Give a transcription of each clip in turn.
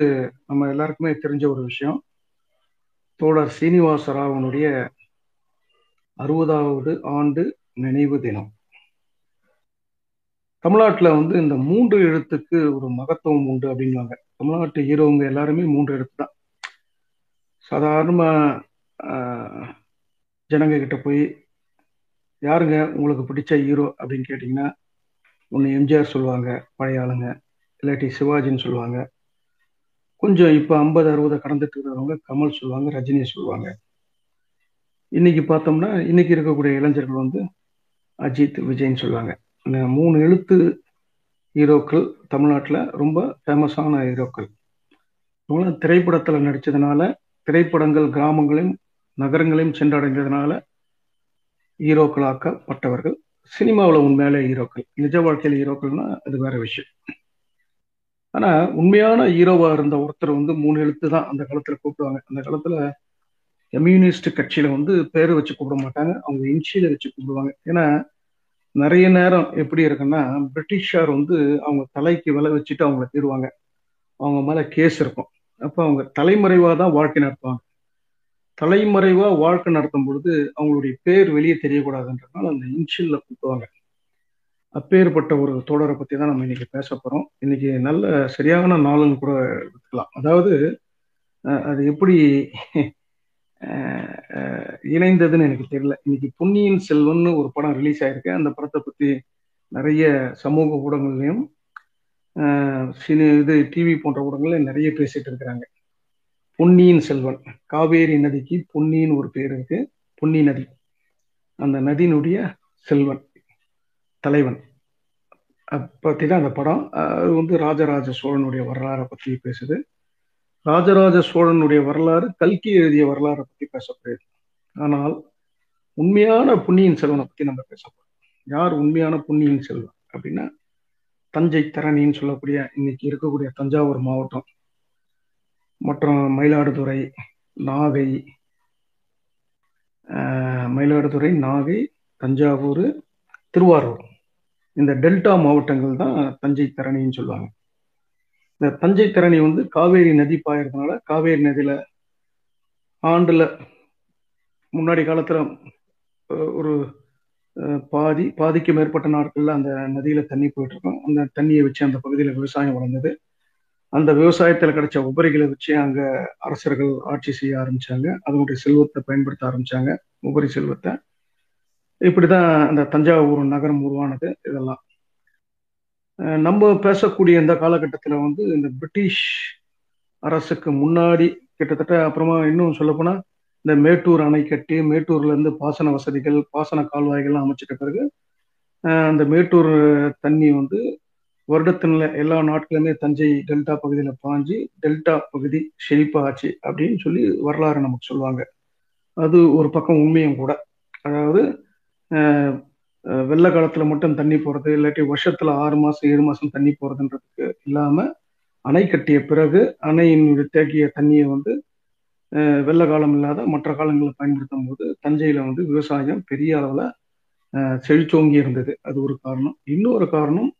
நம்ம எல்லாருக்குமே தெரிஞ்ச ஒரு விஷயம். தோழர் சீனிவாச ராவனுடைய அறுபதாவது ஆண்டு நினைவு தினம். தமிழ்நாட்டில் வந்து இந்த மூன்று எழுத்துக்கு ஒரு மகத்துவம் உண்டு அப்படின்வாங்க தமிழ்நாட்டு ஹீரோங்க எல்லாருமே மூன்று எழுத்து தான். சாதாரண ஜனங்க கிட்ட போய் யாருங்க உங்களுக்கு பிடிச்ச ஹீரோ? அப்படின்னு கேட்டிங்கன்னா ஒன்று எம்ஜிஆர் சொல்லுவாங்க பழைய ஆளுங்க. இல்லாட்டி சிவாஜின்னு சொல்லுவாங்க. கொஞ்சம் இப்போ ஐம்பது அறுபது கடந்துட்டு இருக்கிறவங்க கமல் சொல்லுவாங்க ரஜினி சொல்லுவாங்க. இன்னைக்கு பார்த்தோம்னா இன்னைக்கு இருக்கக்கூடிய இளைஞர்கள் வந்து அஜித் விஜய்ன்னு சொல்லுவாங்க. இந்த மூணு எழுத்து ஹீரோக்கள் தமிழ்நாட்டில் ரொம்ப ஃபேமஸான ஹீரோக்கள். இவங்களாம் திரைப்படத்தில் நடித்ததுனால திரைப்படங்கள் கிராமங்களையும் நகரங்களையும் சென்றடைந்ததுனால ஹீரோக்களாக்கப்பட்டவர்கள். சினிமாவில் உண்மையிலே ஹீரோக்கள். நிஜ வாழ்க்கையில் ஹீரோக்கள்னா அது வேற விஷயம். ஆனால் உண்மையான ஹீரோவாக இருந்த ஒருத்தர் வந்து மூணு எழுத்து தான் அந்த காலத்தில் கூப்பிடுவாங்க. அந்த காலத்தில் கம்யூனிஸ்ட் கட்சியில் வந்து பேர் வச்சு கூப்பிட மாட்டாங்க. அவங்க இன்ஷியலை வச்சு கூப்பிடுவாங்க. ஏன்னா நிறைய நேரம் எப்படி இருக்குன்னா பிரிட்டிஷார் வந்து அவங்க தலைக்கு விலை வச்சுட்டு அவங்கள தீருவாங்க அவங்க மேலே கேஸ் இருக்கும். அப்போ அவங்க தலைமறைவாக தான் வாழ்க்கை நடத்துவாங்க. தலைமறைவாக வாழ்க்கை நடத்தும் பொழுது அவங்களுடைய பேர் வெளியே தெரியக்கூடாதுன்றதுனால அந்த இன்ஷியலில் கூப்பிடுவாங்க. அப்பேற்பட்ட ஒரு தோழரை பற்றி தான் நம்ம இன்னைக்கு பேச போகிறோம் இன்னைக்கு நல்ல சரியான நாளுன்னு கூட எடுத்துக்கலாம். அதாவது அது எப்படி இணைந்ததுன்னு எனக்கு தெரியல. இன்னைக்கு பொன்னியின் செல்வன்னு ஒரு படம் ரிலீஸ் ஆயிருக்கு. அந்த படத்தை பற்றி நிறைய சமூக ஊடகங்கள்லையும் சினி இது டிவி போன்ற ஊடகங்கள்ல நிறைய பேசிட்டு இருக்கிறாங்க. பொன்னியின் செல்வன் காவேரி நதிக்கு பொன்னின்னு ஒரு பேர் இருக்கு. பொன்னி நதி. அந்த நதியினுடைய செல்வன். தலைவன். பற்றி தான் அந்த படம். அது வந்து ராஜராஜ சோழனுடைய வரலாறை பற்றி பேசுது. ராஜராஜ சோழனுடைய வரலாறு கல்கி எழுதிய வரலாறை பற்றி பேசப்படுது. ஆனால் உண்மையான புண்ணியின் செல்வனை பற்றி நம்ம பேசப்படுறோம் யார் உண்மையான புண்ணியின் செல்வன் அப்படின்னா தஞ்சை தரணின்னு சொல்லக்கூடிய இன்னைக்கு இருக்கக்கூடிய தஞ்சாவூர் மாவட்டம். மற்றும் மயிலாடுதுறை நாகை மயிலாடுதுறை நாகை தஞ்சாவூர் திருவாரூர். இந்த டெல்டா மாவட்டங்கள் தான் தஞ்சை தரணின்னு சொல்லுவாங்க. இந்த தஞ்சை தரணி வந்து காவேரி நதி பாயறதுனால காவேரி நதியில ஆண்டுல முன்னாடி காலத்துல ஒரு பாதி பாதிக்கு மேற்பட்ட நாட்கள்ல அந்த நதியில தண்ணி போயிட்டு இருக்கும் அந்த தண்ணியை வச்சு அந்த பகுதியில விவசாயம் வளர்ந்தது. அந்த விவசாயத்துல கிடைச்ச உபரிகளை வச்சு அங்க அரசர்கள் ஆட்சி செய்ய ஆரம்பிச்சாங்க. அதனுடைய செல்வத்தை பயன்படுத்த ஆரம்பிச்சாங்க. உபரி செல்வத்தை. இப்படிதான் அந்த தஞ்சாவூர் நகரம் உருவானது இதெல்லாம். நம்ம பேசக்கூடிய இந்த காலகட்டத்தில் வந்து இந்த பிரிட்டிஷ் அரசுக்கு முன்னாடி கிட்டத்தட்ட அப்புறமா இன்னும் சொல்லப்போனால் இந்த மேட்டூர் அணை கட்டி மேட்டூர்ல இருந்து பாசன வசதிகள் பாசன கால்வாய்கள்லாம் அமைச்சிட்ட பிறகு அந்த மேட்டூர் தண்ணி வந்து வருடத்தினில் எல்லா நாட்களுமே தஞ்சை டெல்டா பகுதியில் பாஞ்சி டெல்டா பகுதி செழிப்பாச்சு அப்படின்னு சொல்லி வரலாறு நமக்கு சொல்லுவாங்க. அது ஒரு பக்கம் உண்மையும் கூட. அதாவது வெள்ள காலத்துல மட்டும் தண்ணி போறது இல்லாட்டி வருஷத்துல ஆறு மாசம் ஏழு மாசம் தண்ணி போறதுன்றதுக்கு இல்லாம அணை கட்டிய பிறகு அணையினுடைய தேக்கிய தண்ணியை வந்து வெள்ள காலம் இல்லாத மற்ற காலங்களில் பயன்படுத்தும் போது தஞ்சையில வந்து விவசாயம் பெரிய அளவுல செழிச்சோங்கி இருந்தது. அது ஒரு காரணம். இன்னொரு காரணம்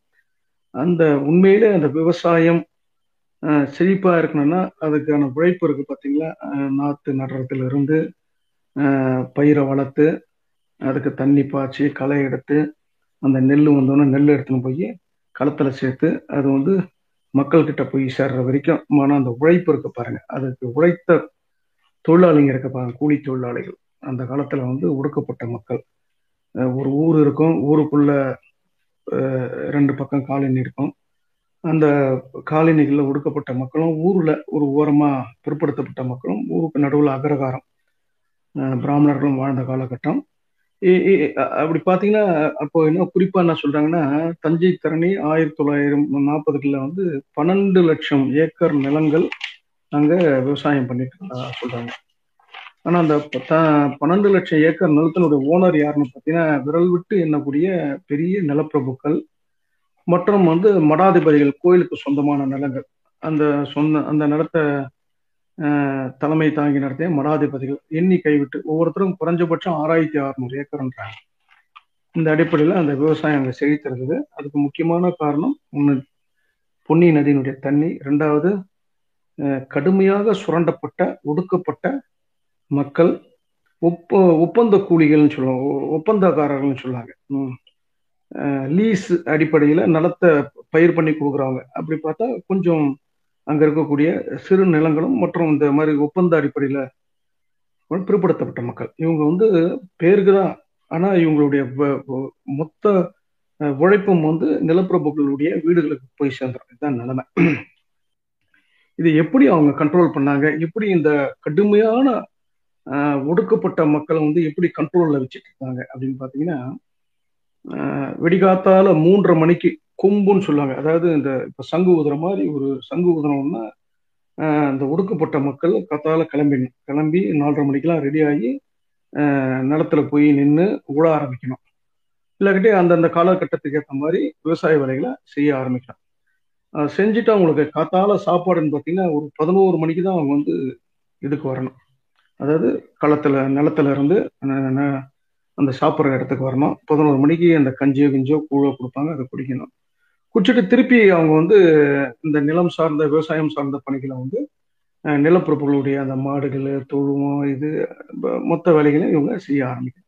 அந்த உண்மையிலே அந்த விவசாயம் செழிப்பா இருக்கணும்னா அதுக்கான உழைப்பு இருக்கு பார்த்தீங்களா நாற்று நடுறதுல இருந்து பயிரை வளர்த்து அதுக்கு தண்ணி பாய்ச்சி களை எடுத்து அந்த நெல் வந்தோடனே நெல் எடுத்துன்னு போய் களத்தில் சேர்த்து அது வந்து மக்கள்கிட்ட போய் சேர்ற வரைக்கும் ஆனால் அந்த உழைப்பு இருக்கு பாருங்க. அதுக்கு உழைத்த தொழிலாளிங்க இருக்க பாருங்க கூலி தொழிலாளிகள். அந்த காலத்தில் வந்து ஒடுக்கப்பட்ட மக்கள். ஒரு ஊர் இருக்கும் ஊருக்குள்ள ரெண்டு பக்கம் காலனி இருக்கும். அந்த காலனிகளில் ஒடுக்கப்பட்ட மக்களும் ஊரில் ஒரு ஓரமாக பிற்படுத்தப்பட்ட மக்களும் ஊருக்கு நடுவில் அகரகாரம் பிராமணர்களும் வாழ்ந்த காலகட்டம். அப்படி பார்த்தீங்கன்னா அப்போ என்ன குறிப்பா என்ன சொல்றாங்கன்னா தஞ்சை தரணி ஆயிரத்தி தொள்ளாயிரம் நாற்பதுகளில் வந்து பன்னெண்டு லட்சம் ஏக்கர் நிலங்கள் அங்க விவசாயம் பண்ணிட்டு சொல்றாங்க. ஆனா அந்த பன்னெண்டு லட்சம் ஏக்கர் நிலத்தினுடைய ஓனர் யாருன்னு பார்த்தீங்கன்னா விரல் விட்டு எண்ணக்கூடிய பெரிய நிலப்பிரபுக்கள் மற்றும் வந்து மடாதிபதிகள் கோயிலுக்கு சொந்தமான நிலங்கள். அந்த சொந்த அந்த நிலத்தை தலைமை தாங்கி நடத்திய மடாதிபதிகள் எண்ணி கைவிட்டு ஒவ்வொருத்தரும் குறைஞ்சபட்சம் ஆறாயிரத்தி அறுநூறு ஏக்கர்ன்றாங்க. இந்த அடிப்படையில் அந்த விவசாயம் அங்கே செழித்திருக்குது அதுக்கு முக்கியமான காரணம் ஒன்று பொன்னி நதியினுடைய தண்ணி. ரெண்டாவது கடுமையாக சுரண்டப்பட்ட ஒடுக்கப்பட்ட மக்கள் ஒப்ப ஒப்பந்த கூலிகள்னு சொல்லுவாங்க ஒப்பந்தக்காரர்கள்னு சொல்லுவாங்க. லீஸ் அடிப்படையில் நிலத்தை பயிர் பண்ணி கொடுக்குறவங்க. அப்படி பார்த்தா கொஞ்சம் அங்கே இருக்கக்கூடிய சிறு நிலங்களும் மற்றும் இந்த மாதிரி ஒப்பந்த அடிப்படையில் பிற்படுத்தப்பட்ட மக்கள். இவங்க வந்து பேருக்கு தான் ஆனால் இவங்களுடைய மொத்த உழைப்பும் வந்து நிலப்பிரபுகளுடைய வீடுகளுக்கு போய் சேர்ந்துடும் இதுதான் நிலைமை. இது எப்படி அவங்க கண்ட்ரோல் பண்ணாங்க? எப்படி இந்த கடுமையான ஒடுக்கப்பட்ட மக்களை வந்து எப்படி கண்ட்ரோல்ல வச்சுட்டு இருக்காங்க அப்படின்னு பார்த்தீங்கன்னா வெடிகாத்தால மூன்றரை மணிக்கு கொம்புன்னு சொல்லுவாங்க. அதாவது இந்த இப்போ சங்கு ஊதுற மாதிரி ஒரு சங்கு ஊதுனோம்னா இந்த ஒடுக்கப்பட்ட மக்கள் கத்தால கிளம்பிடணும் கிளம்பி நாலரை மணிக்கெல்லாம் ரெடி ஆகி நிலத்துல போய் நின்று உழ ஆரம்பிக்கணும். இல்லாக்கிட்டே அந்தந்த காலகட்டத்துக்கு ஏற்ற மாதிரி விவசாய வேலைகளை செய்ய ஆரம்பிக்கலாம். செஞ்சுட்டு அவங்களுக்கு காத்தால சாப்பாடுன்னு பார்த்தீங்கன்னா ஒரு பதினோரு மணிக்கு தான் அவங்க வந்து இதுக்கு வரணும். அதாவது களத்துல நிலத்துல இருந்து அந்த சாப்பிட்ற இடத்துக்கு வரணும். பதினோரு மணிக்கு அந்த கஞ்சியோ கிஞ்சியோ கூழோ கொடுப்பாங்க அதை குடிக்கணும். குடிச்சிட்டு திருப்பி அவங்க வந்து இந்த நிலம் சார்ந்த விவசாயம் சார்ந்த பணிகளை வந்து நிலப்பரப்புகளுடைய அந்த மாடுகள் தொழுவம் இது மொத்த வேலைகளையும் இவங்க செய்ய ஆரம்பிக்கும்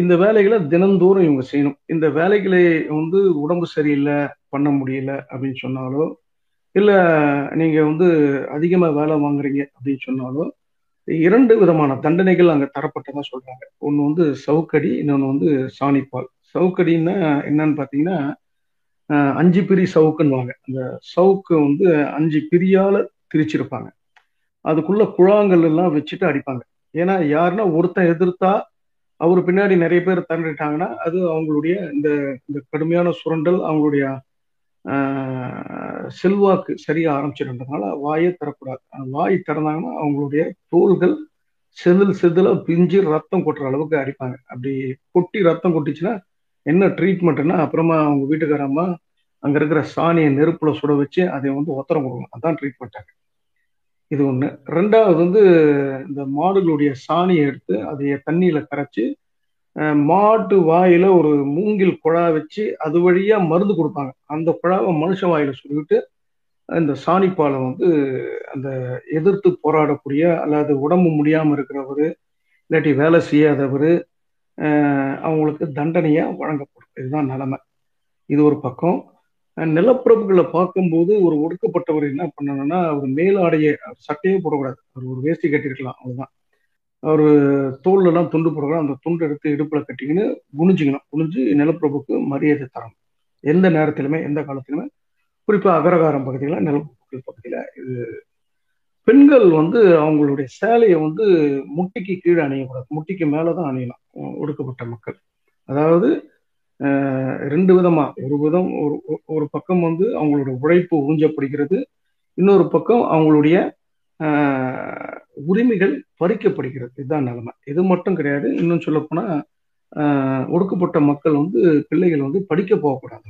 இந்த வேலைகளை தினந்தோறும் இவங்க செய்யணும். இந்த வேலைகளை வந்து உடம்பு சரியில்லை பண்ண முடியல அப்படின்னு சொன்னாலோ இல்லை நீங்கள் வந்து அதிகமாக வேலை வாங்குறீங்க அப்படின்னு சொன்னாலோ இரண்டு விதமான தண்டனைகள் அங்கே தரப்பட்டதா சொல்கிறாங்க ஒன்று வந்து சவுக்கடி இன்னொன்று வந்து சாணிப்பால். சவுக்கடின்னா என்னன்னு பார்த்தீங்கன்னா அஞ்சு பிரி சவுக்குன்னுவாங்க. அந்த சவுக்கு வந்து அஞ்சு பிரியால திரிச்சிருப்பாங்க. அதுக்குள்ள குழாங்கள் எல்லாம் வச்சுட்டு அடிப்பாங்க. ஏன்னா யாருன்னா ஒருத்தன் எதிர்த்தா அவர் பின்னாடி நிறைய பேர் திரண்டுட்டாங்கன்னா அது அவங்களுடைய இந்த இந்த கடுமையான சுரண்டல் அவங்களுடைய செல்வாக்கு சரியா ஆரம்பிச்சிருந்ததுனால வாயே தரக்கூடாது. வாய் திறந்தாங்கன்னா அவங்களுடைய தோள்கள் செதில் செதில பிஞ்சு ரத்தம் கொட்டுற அளவுக்கு அடிப்பாங்க. அப்படி கொட்டி ரத்தம் கொட்டிச்சுன்னா என்ன ட்ரீட்மெண்ட்னா அப்புறமா அவங்க வீட்டுக்காரம்மா அங்க இருக்கிற சாணியை நெருப்புல சுட வச்சு அதை வந்து ஒத்தரம் கொடுக்கணும். அதான் ட்ரீட்மெண்ட்டாங்க இது ஒண்ணு. ரெண்டாவது வந்து இந்த மாடுகளுடைய சாணியை எடுத்து அதைய தண்ணியில கரைச்சி மாட்டு வாயில ஒரு மூங்கில் குழா வச்சு அது வழியா மருந்து கொடுப்பாங்க. அந்த குழாவை மனுஷ வாயில சொல்லிட்டு இந்த சாணிப்பாலை வந்து அந்த எதிர்த்து போராடக்கூடிய அல்லது உடம்பு முடியாம இருக்கிறவர் இல்லாட்டி வேலை செய்யாதவர் அவங்களுக்கு தண்டனையாக வழங்கப்படும். இதுதான் நிலைமை. இது ஒரு பக்கம். நிலப்பிரபுகளை பார்க்கும்போது ஒரு ஒடுக்கப்பட்டவர் என்ன பண்ணணும்னா அவர் மேலாடையை சட்டையே போடக்கூடாது. அவர் ஒரு வேஷ்டி கட்டிருக்கலாம் அவ்வளோதான் அவர் தோல்ல துண்டு போடக்கூடாது. அந்த துண்டு எடுத்து இடுப்பில் கட்டிக்கின்னு குனிஞ்சிக்கணும். குனிஞ்சு நிலப்பிரபுக்கு மரியாதை தரணும். எந்த நேரத்திலுமே எந்த காலத்திலுமே. குறிப்பாக அகரகாரம் பகுதியில் நிலப்பிரபுக்கள் பகுதியில் இது பெண்கள் வந்து அவங்களுடைய சேலையை வந்து முட்டிக்கு கீழே அணியக்கூடாது. முட்டிக்கு மேலே தான் அணியலாம் ஒடுக்கப்பட்ட மக்கள். அதாவது ரெண்டு விதமா ஒரு விதம் ஒரு ஒரு பக்கம் வந்து அவங்களோட உழைப்பு ஊஞ்சப்படுகிறது இன்னொரு பக்கம் அவங்களுடைய உரிமைகள் பறிக்கப்படுகிறது. இதுதான் நிலைமை. இது மட்டும் கிடையாது. இன்னும் சொல்ல போனா ஒடுக்கப்பட்ட மக்கள் வந்து பிள்ளைகள் வந்து படிக்க போகக்கூடாது.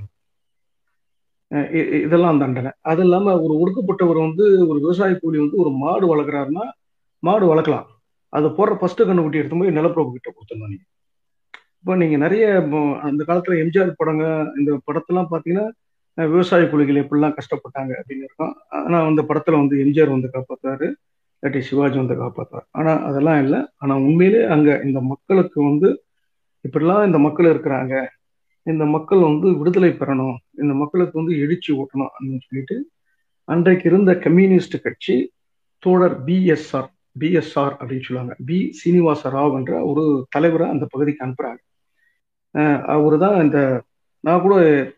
இதெல்லாம் தண்டனை. அது இல்லாம ஒரு ஒடுக்கப்பட்டவர் வந்து ஒரு விவசாய கூலி வந்து ஒரு மாடு வளர்க்குறாருன்னா மாடு வளர்க்கலாம். அதை போடுற ஃபர்ஸ்ட் கண்ணுக்குட்டி எடுத்து போய் நிலப்பிரபு கிட்ட கொடுத்துருந்தோம் நீங்க இப்போ நீங்க நிறைய அந்த காலத்துல எம்ஜிஆர் படங்க இந்த படத்தெல்லாம் பாத்தீங்கன்னா விவசாய குழிகள் எப்படிலாம் கஷ்டப்பட்டாங்க அப்படின்னு இருக்கும். ஆனா அந்த படத்துல வந்து எம்ஜிஆர் வந்து காப்பாத்தாரு இல்லாட்டி சிவாஜி வந்து காப்பாத்தாரு ஆனா அதெல்லாம் இல்லை. ஆனா உண்மையிலே அங்க இந்த மக்களுக்கு வந்து இப்படிலாம் இந்த மக்கள் இருக்கிறாங்க. இந்த மக்கள் வந்து விடுதலை பெறணும். இந்த மக்களுக்கு வந்து எழுச்சி ஊட்டணும் அப்படின்னு சொல்லிட்டு அன்றைக்கு இருந்த கம்யூனிஸ்ட் கட்சி தோழர் பிஎஸ்ஆர் பிஎஸ்ஆர் அப்படின்னு சொல்லுவாங்க. பி சீனிவாச ராவ் என்ற ஒரு தலைவரை அந்த பகுதிக்கு அனுப்புறாங்க அவரு தான் இந்த நான் கூட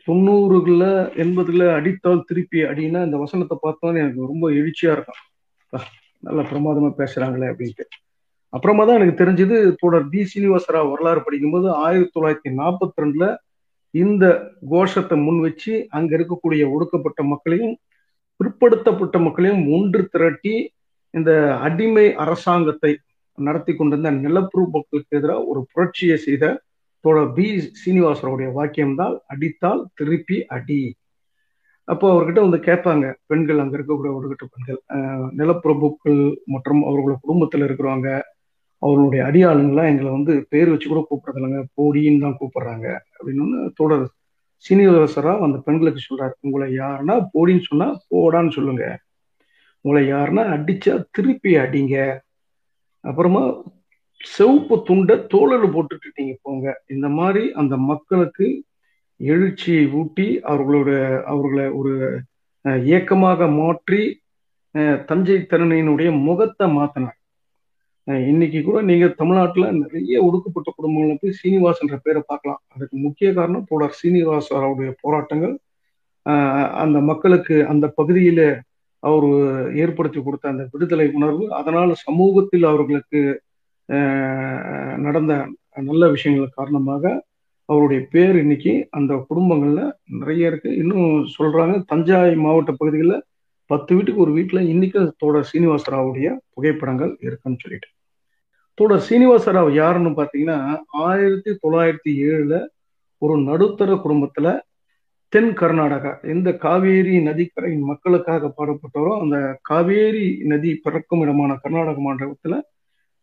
தொண்ணூறுல எண்பதுல அடித்தால் திருப்பி அடின்னா இந்த வசனத்தை பார்த்தோன்னு எனக்கு ரொம்ப எழுச்சியா இருக்கும். நல்ல பிரமாதமா பேசுறாங்களே அப்படின்ட்டு. அப்புறமா தான் எனக்கு தெரிஞ்சது தொடர் பி சீனிவாசராவ் வரலாறு படிக்கும்போது ஆயிரத்தி தொள்ளாயிரத்தி நாற்பத்தி ரெண்டுல இந்த கோஷத்தை முன் வச்சு அங்க இருக்கக்கூடிய ஒடுக்கப்பட்ட மக்களையும் பிற்படுத்தப்பட்ட மக்களையும் ஒன்று திரட்டி இந்த அடிமை அரசாங்கத்தை நடத்தி கொண்டிருந்த நிலப்புற மக்களுக்கு எதிராக ஒரு புரட்சியை செய்த தோழர் பி சீனிவாசனுடைய வாக்கியம்தான் அடித்தால் திருப்பி அடி. அப்போ அவர்கிட்ட வந்து கேட்பாங்க பெண்கள் அங்க இருக்கக்கூடிய ஒடுக்கட்ட பெண்கள் நிலப்பிரபுக்கள் மற்றும் அவர்களோட குடும்பத்துல இருக்கிறவங்க அவர்களுடைய அடியாளுங்கெல்லாம் எங்களை வந்து பேர் வச்சு கூட கூப்பிடுறது இல்லைங்க போடின்னு தான் கூப்பிடுறாங்க. அப்படின்னு தோழர் சீனிவாசரா அந்த பெண்களுக்கு சொல்றாரு உங்களை யாருன்னா போடின்னு சொன்னா போடான்னு சொல்லுங்க. உங்களை யாருன்னா அடிச்சா திருப்பி அடிங்க. அப்புறமா செவப்பு துண்டை தோழல் போட்டுட்டு நீங்க போங்க. இந்த மாதிரி அந்த மக்களுக்கு எழுச்சியை ஊட்டி அவர்களோட அவர்களை ஒரு அஹ், இயக்கமாக மாற்றி அஹ், தஞ்சை திறனையினுடைய முகத்தை மாத்தினார். இன்னைக்கு கூட நீங்க தமிழ்நாட்டுல நிறைய ஒடுக்கப்பட்ட குடும்பங்களை போய் சீனிவாசன்ற பேரை பார்க்கலாம். அதுக்கு முக்கிய காரணம் தோழர் சீனிவாச அவருடைய போராட்டங்கள். அந்த மக்களுக்கு அந்த பகுதியில அவர் ஏற்படுத்தி கொடுத்த அந்த விடுதலை உணர்வு அதனால சமூகத்தில் அவர்களுக்கு நடந்த நல்ல விஷயங்கள் காரணமாக அவருடைய பேர் இன்னைக்கு அந்த குடும்பங்கள்ல நிறைய இருக்கு. இன்னும் சொல்றாங்க தஞ்சாய் மாவட்ட பகுதிகளில் பத்து வீட்டுக்கு ஒரு வீட்டில் இன்னைக்கு தோட சீனிவாசராவுடைய புகைப்படங்கள் இருக்குன்னு சொல்லிட்டு. தோட சீனிவாசராவ் யாருன்னு பார்த்தீங்கன்னா ஆயிரத்தி தொள்ளாயிரத்தி ஏழுல ஒரு நடுத்தர குடும்பத்துல தென் கர்நாடகா எந்த காவேரி நதிக்கரையின் மக்களுக்காக பாடப்பட்டாரோ அந்த காவேரி நதி பிறக்கும் இடமான கர்நாடக மாநிலத்துல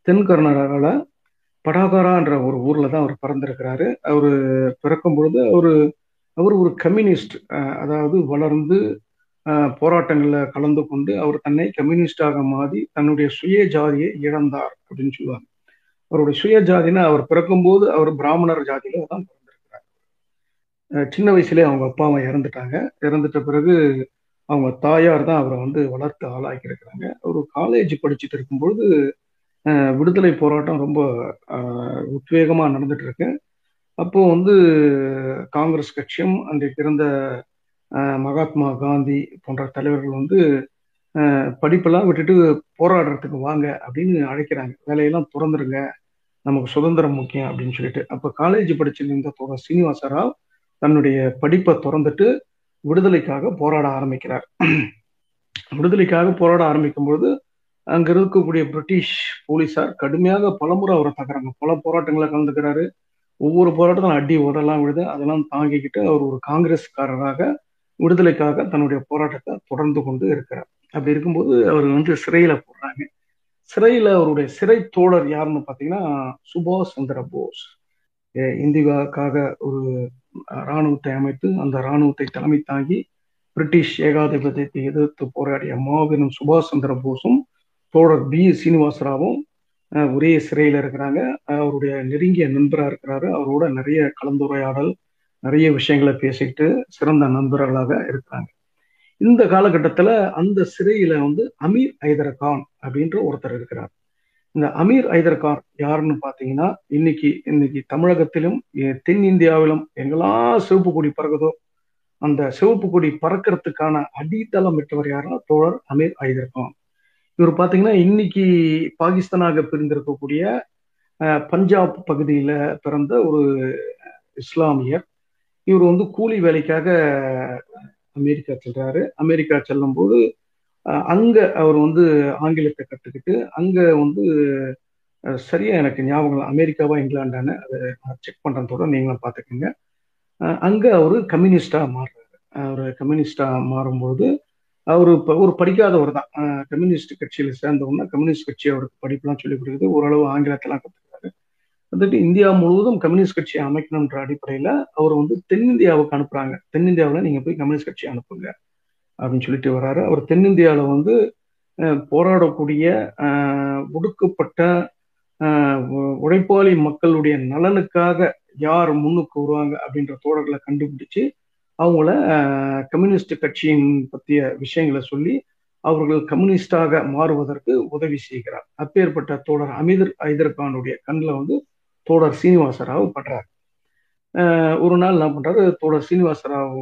தென் கர்நாடகாவில் படாகரான்ற ஒரு ஊர்ல தான் அவர் பிறந்திருக்கிறாரு. அவரு பிறக்கும் பொழுது அவரு அவர் ஒரு கம்யூனிஸ்ட் அஹ், அதாவது வளர்ந்து போராட்டங்களில் கலந்து கொண்டு அவர் தன்னை கம்யூனிஸ்டாக மாறி தன்னுடைய சுய ஜாதியை இழந்தார் அப்படின்னு சொல்லுவாங்க. அவருடைய சுய ஜாதினா அவர் பிறக்கும்போது அவர் பிராமணர் ஜாதியில தான் சின்ன வயசுலேயே அவங்க அப்பா அம்மா இறந்துட்டாங்க. இறந்துட்ட பிறகு அவங்க தாயார் தான் அவரை வந்து வளர்த்து ஆளாக்கி இருக்கிறாங்க. அவர் காலேஜ் படிச்சுட்டு இருக்கும்பொழுது விடுதலை போராட்டம் ரொம்ப உத்வேகமாக நடந்துட்டு இருக்கு. அப்போ வந்து காங்கிரஸ் கட்சியும் அன்றைக்கு இருந்த மகாத்மா காந்தி போன்ற தலைவர்கள் வந்து படிப்பெல்லாம் விட்டுட்டு போராடுறதுக்கு வாங்க அப்படின்னு அழைக்கிறாங்க. வேலையெல்லாம் திறந்துருங்க. நமக்கு சுதந்திரம் முக்கியம் அப்படின்னு சொல்லிட்டு. அப்போ காலேஜ் படிச்சிருந்த தோழர் சீனிவாச ராவ் தன்னுடைய படிப்பை திறந்துட்டு விடுதலைக்காக போராட ஆரம்பிக்கிறார். விடுதலைக்காக போராட ஆரம்பிக்கும் பொழுது அங்க இருக்கக்கூடிய பிரிட்டிஷ் போலீசார் கடுமையாக பலமுறை அவரை தக்குறாங்க பல போராட்டங்களை கலந்துக்கிறாரு. ஒவ்வொரு போராட்டத்திலும் அடி உடலாம் விழுது. அதெல்லாம் தாங்கிக்கிட்டு அவர் ஒரு காங்கிரஸ்காரராக விடுதலைக்காக தன்னுடைய போராட்டத்தை தொடர்ந்து கொண்டு இருக்கிறார். அப்படி இருக்கும்போது அவர் வந்து சிறையில போடுறாங்க. சிறையில அவருடைய சிறை தோழர் யாருன்னு பாத்தீங்கன்னா சுபாஷ் சந்திர போஸ். இந்தியாவுக்காக ஒரு இராணுவத்தை அமைத்து அந்த இராணுவத்தை தலைமை தாங்கி பிரிட்டிஷ் ஏகாதிபத்தியத்தை எதிர்த்து போராடிய மாபெரும் சுபாஷ் சந்திர போஸும் தோழர் பி. சீனிவாசராவும் ஒரே சிறையில் இருக்கிறாங்க. அஹ், அவருடைய நெருங்கிய நண்பராக இருக்கிறாரு. அவரோட நிறைய கலந்துரையாடல் நிறைய விஷயங்களை பேசிக்கிட்டு சிறந்த நண்பர்களாக இருக்கிறாங்க. இந்த காலகட்டத்தில் அந்த சிறையில வந்து அமீர் ஐதர் கான் அப்படின்ற ஒருத்தர் இருக்கிறார். இந்த அமீர் ஐதர்கார் யாருன்னு பார்த்தீங்கன்னா இன்னைக்கு இன்னைக்கு தமிழகத்திலும் தென்னிந்தியாவிலும் எங்கெல்லாம் சிவப்பு கொடி பறக்குதோ அந்த சிவப்பு கொடி பறக்கிறதுக்கான அடித்தளம் விட்டவர் யாருன்னா தோழர் அமீர் ஐதர்கான் இவர் பார்த்தீங்கன்னா இன்னைக்கு பாகிஸ்தானாக பிரிந்திருக்கக்கூடிய பஞ்சாப் பகுதியில பிறந்த ஒரு இஸ்லாமியர். இவர் வந்து கூலி வேலைக்காக அமெரிக்கா செல்றாரு. அமெரிக்கா செல்லும் போது அங்க அவர் வந்து ஆங்கிலத்தை கற்றுக்கிட்டு அங்க வந்து சரியா எனக்கு ஞாபகம் அமெரிக்காவா இங்கிலாண்டான்னு அதை நான் செக் பண்றதோட நீங்களும் பார்த்துக்கோங்க. அங்க அவர் கம்யூனிஸ்டா மாறுறாரு. அவர் கம்யூனிஸ்டா மாறும்போது அவர் இப்போ ஒரு படிக்காதவர் தான். கம்யூனிஸ்ட் கட்சியில சேர்ந்தவொன்னா கம்யூனிஸ்ட் கட்சி அவருக்கு படிப்புலாம் சொல்லிக் கொடுக்குது. ஓரளவு ஆங்கிலத்தெல்லாம் கற்றுக்கிறாரு வந்துட்டு இந்தியா முழுவதும் கம்யூனிஸ்ட் கட்சியை அமைக்கணுன்ற அடிப்படையில அவர் வந்து தென்னிந்தியாவுக்கு அனுப்புறாங்க. தென்னிந்தியாவில் நீங்க போய் கம்யூனிஸ்ட் கட்சி அனுப்புங்க. அப்படின்னு சொல்லிட்டு வராரு அவர் தென்னிந்தியாவில் வந்து போராடக்கூடிய ஒடுக்கப்பட்ட உழைப்பாளி மக்களுடைய நலனுக்காக யார் முன்னுக்கு வருவாங்க அப்படின்ற தோழர்களை கண்டுபிடிச்சு அவங்கள கம்யூனிஸ்ட் கட்சியின் பற்றிய விஷயங்களை சொல்லி அவர்கள் கம்யூனிஸ்டாக மாறுவதற்கு உதவி செய்கிறார். அப்பேற்பட்ட தோழர் அமிதர் ஐதர்கானுடைய கண்ணில் வந்து தோழர் சீனிவாசராவ் படுறார். ஒரு நாள் என்ன பண்றாரு தோழர் சீனிவாசராவை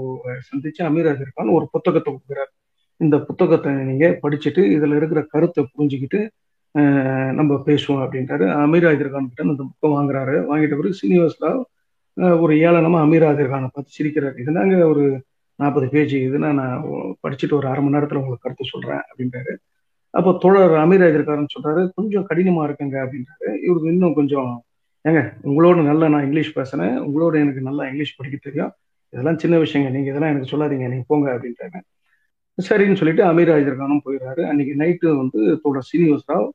சந்திச்சு அமீர் ஐதர் கான் ஒரு புத்தகத்தை கொடுக்குறார். இந்த புத்தகத்தை நீங்க படிச்சுட்டு இதுல இருக்கிற கருத்தை புரிஞ்சுக்கிட்டு நம்ம பேசுவோம் அப்படின்றாரு. அமீர் ஐதர் கான் கிட்ட அந்த புக்கை வாங்குறாரு. வாங்கிட்ட பிறகு சீனிவாசராவ் ஒரு ஏளனமா அமீர் ஐதர் கானை பார்த்து சிரிக்கிறார். இதுதாங்க ஒரு நாற்பது பேஜ் இதுனா நான் படிச்சுட்டு ஒரு அரை மணி நேரத்துல உங்களுக்கு கருத்து சொல்றேன் அப்படின்றாரு. அப்போ தோழர் அமீர் ஐதர்காரன் சொல்றாரு கொஞ்சம் கடினமா இருக்குங்க அப்படின்றாரு. இவருக்கு இன்னும் கொஞ்சம் ஏங்க உங்களோட நல்லா நான் இங்கிலீஷ் பேசுறேன். உங்களோட எனக்கு நல்லா இங்கிலீஷ் படிக்க தெரியும். இதெல்லாம் சின்ன விஷயங்க. நீங்க இதெல்லாம் எனக்கு சொல்லாதீங்க. நீங்க போங்க அப்படின்றாங்க சரின்னு சொல்லிட்டு அமீர் ஆஜர்கானும் போயிடுறாரு அன்னைக்கு நைட்டு வந்து தோழர் சீனிவாஸ் ராவ்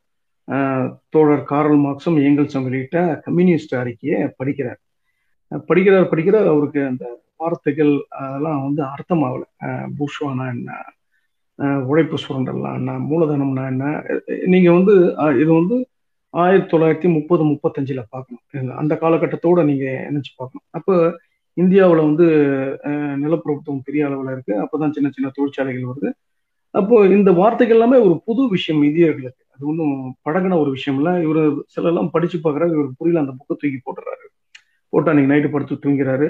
தோழர் காரல் மார்க்ஸும் ஏங்கல்ஸும் வெளியிட்ட கம்யூனிஸ்ட் அறிக்கையை படிக்கிறார். படிக்கிறார் படிக்கிறார். அவருக்கு அந்த வார்த்தைகள் அதெல்லாம் வந்து அர்த்தமாகல. பூஷ்வானா என்ன? உழைப்பு சுரண்டல்லாம் என்ன மூலதனம்னா என்ன? நீங்க வந்து இது வந்து ஆயிரத்தி தொள்ளாயிரத்தி முப்பது முப்பத்தஞ்சில் பார்க்கணும். அந்த காலகட்டத்தோட நீங்கள் நினச்சி பார்க்கணும். அப்போ இந்தியாவில் வந்து நிலப்பிரபுத்துவம் பெரிய அளவில் இருக்கு. அப்பதான் சின்ன சின்ன தொழிற்சாலைகள் வருது. அப்போ இந்த வார்த்தைகள் எல்லாமே ஒரு புது விஷயம் இந்தியர்களுக்கு. அது ஒன்றும் பழகின ஒரு விஷயம் இல்லை. இவர் சிலெல்லாம் படிச்சு பார்க்குறாரு. இவர் புரியல அந்த புக்கை தூக்கி போட்டுறாரு. போட்டு அன்னைக்கு நைட்டு படுத்து தூங்கிறாரு.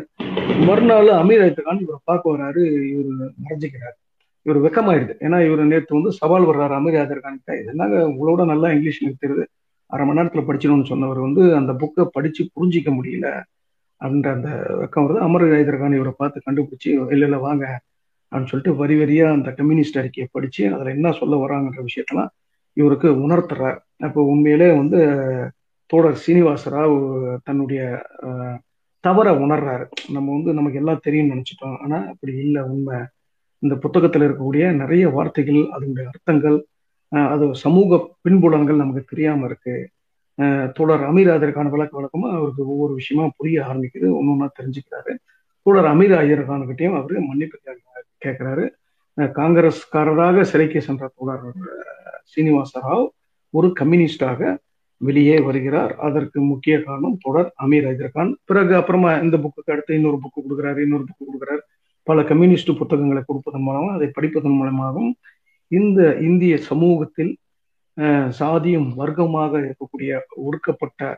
மறுநாள் அமீர் அயத்துக்கான் இவரை பார்க்க வர்றாரு இவர் மறைஞ்சிக்கிறாரு. இவர் வெக்கமாயிடுது. ஏன்னா இவர் நேற்று வந்து சவால் வர்றாரு அமீர் ஆதர்கான் இது என்னங்க உங்களோட நல்லா இங்கிலீஷ் நிறுத்துறது அரை மணி நேரத்தில் படிச்சிடணும்னு சொன்னவர் வந்து அந்த புக்கை படித்து புரிஞ்சிக்க முடியல அப்படின்ற அந்த வெக்கம் வருது. அமர் ஹைதர்கான் இவரை பார்த்து கண்டுபிடிச்சி இல்லை இல்லை வாங்க அப்படின்னு சொல்லிட்டு வரி வரியாக அந்த கம்யூனிஸ்ட் அறிக்கையை படித்து அதில் என்ன சொல்ல வராங்கன்ற விஷயத்தெல்லாம் இவருக்கு உணர்த்துறார். அப்போ உண்மையிலே வந்து தோழர் சீனிவாச ராவ் தன்னுடைய தவற உணர்றாரு. நம்ம வந்து நமக்கு எல்லாம் தெரியும்னு நினச்சிட்டோம். ஆனால் அப்படி இல்லை உண்மை. இந்த புத்தகத்தில் இருக்கக்கூடிய நிறைய வார்த்தைகள் அதனுடைய அர்த்தங்கள் அது சமூக பின்புலங்கள் நமக்கு தெரியாம இருக்கு. அஹ், தோழர் அமீர் ஆதருக்கான விளக்க வழக்கமா அவருக்கு ஒவ்வொரு விஷயமா புரிய ஆரம்பிக்குது. ஒன்று ஒன்றா தெரிஞ்சுக்கிறாரு. தோழர் அமீர் ஆயர்கான்கிட்டையும் அவரு மன்னிப்பு கேட்கிறாரு காங்கிரஸ்காரராக சிறைக்கு சென்ற தோழர் சீனிவாச ராவ் ஒரு கம்யூனிஸ்டாக வெளியே வருகிறார். அதற்கு முக்கிய காரணம் தொடர் அமீர் ஹைதர்கான் பிறகு அப்புறமா இந்த புக்குக்கு அடுத்து இன்னொரு புக்கு கொடுக்குறாரு இன்னொரு புக்கு கொடுக்குறாரு. பல கம்யூனிஸ்ட் புத்தகங்களை கொடுப்பதன் மூலமாக அதை படிப்பதன் மூலமாகவும் இந்த இந்திய சமூகத்தில் சாதியும் வர்க்கமாக இருக்கக்கூடிய ஒடுக்கப்பட்ட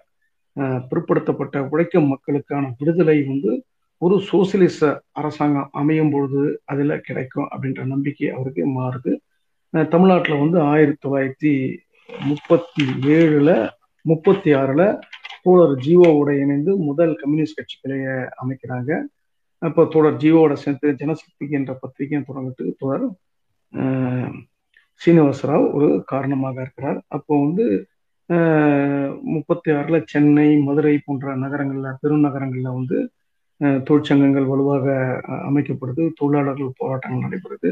பிற்படுத்தப்பட்ட உழைக்கும் மக்களுக்கான விடுதலை வந்து ஒரு சோசியலிச அரசாங்கம் அமையும் பொழுது அதுல கிடைக்கும் அப்படின்ற நம்பிக்கை அவருக்கு மாறுது. தமிழ்நாட்டில் தமிழ்நாட்டுல வந்து ஆயிரத்தி தொள்ளாயிரத்தி முப்பத்தி ஏழுல முப்பத்தி ஆறுல தோழர் ஜீவோவோட இணைந்து முதல் கம்யூனிஸ்ட் கட்சிகளையே அமைக்கிறாங்க. அப்போ தோழர் ஜீவோட சேர்ந்து ஜனசக்தி என்ற பத்திரிகையும் தொடங்கிட்டு தோழர் அஹ், ஒரு காரணமாக இருக்கிறார். அப்போ வந்து முப்பத்தி ஆறுல சென்னை மதுரை போன்ற நகரங்கள்ல பெருநகரங்கள்ல வந்து தொழிற்சங்கங்கள் வலுவாக அமைக்கப்படுது. தொழிலாளர்கள் போராட்டங்கள் நடைபெறுது.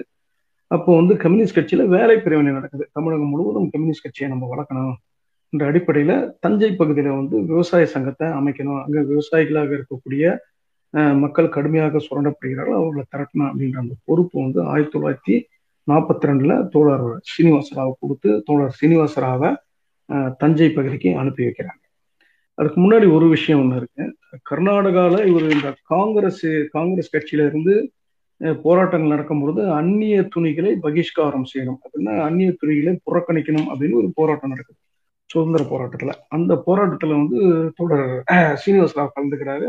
அப்போ வந்து கம்யூனிஸ்ட் கட்சியில வேலை பிரிவினை நடக்குது. தமிழகம் முழுவதும் கம்யூனிஸ்ட் கட்சியை நம்ம வளர்க்கணும் என்ற அடிப்படையில தஞ்சை பகுதியில வந்து விவசாய சங்கத்தை அமைக்கணும். அங்க விவசாயிகளாக இருக்கக்கூடிய மக்கள் கடுமையாக சுரண்டப்படுகிறார்கள். அவர்களை திரட்டணும் அப்படின்ற அந்த பொறுப்பு வந்து ஆயிரத்தி தொள்ளாயிரத்தி நாற்பத்தி ரெண்டுல தோழர் சீனிவாசராவை கொடுத்து தோழர் சீனிவாசராவை தஞ்சை பகுதிக்கு அனுப்பி வைக்கிறாங்க. அதுக்கு முன்னாடி ஒரு விஷயம் ஒன்று இருக்கு. கர்நாடகாவில் இவர் இந்த காங்கிரஸ் காங்கிரஸ் கட்சியில இருந்து போராட்டங்கள் நடக்கும்பொழுது அந்நிய துணிகளை பகிஷ்காரம் செய்யணும். அப்படின்னா அந்நிய துணிகளை புறக்கணிக்கணும் அப்படின்னு ஒரு போராட்டம் நடக்குது. சுதந்திர போராட்டத்துல. அந்த போராட்டத்துல வந்து தொடர் சீனிவாசராவ் கலந்துக்கிறாரு.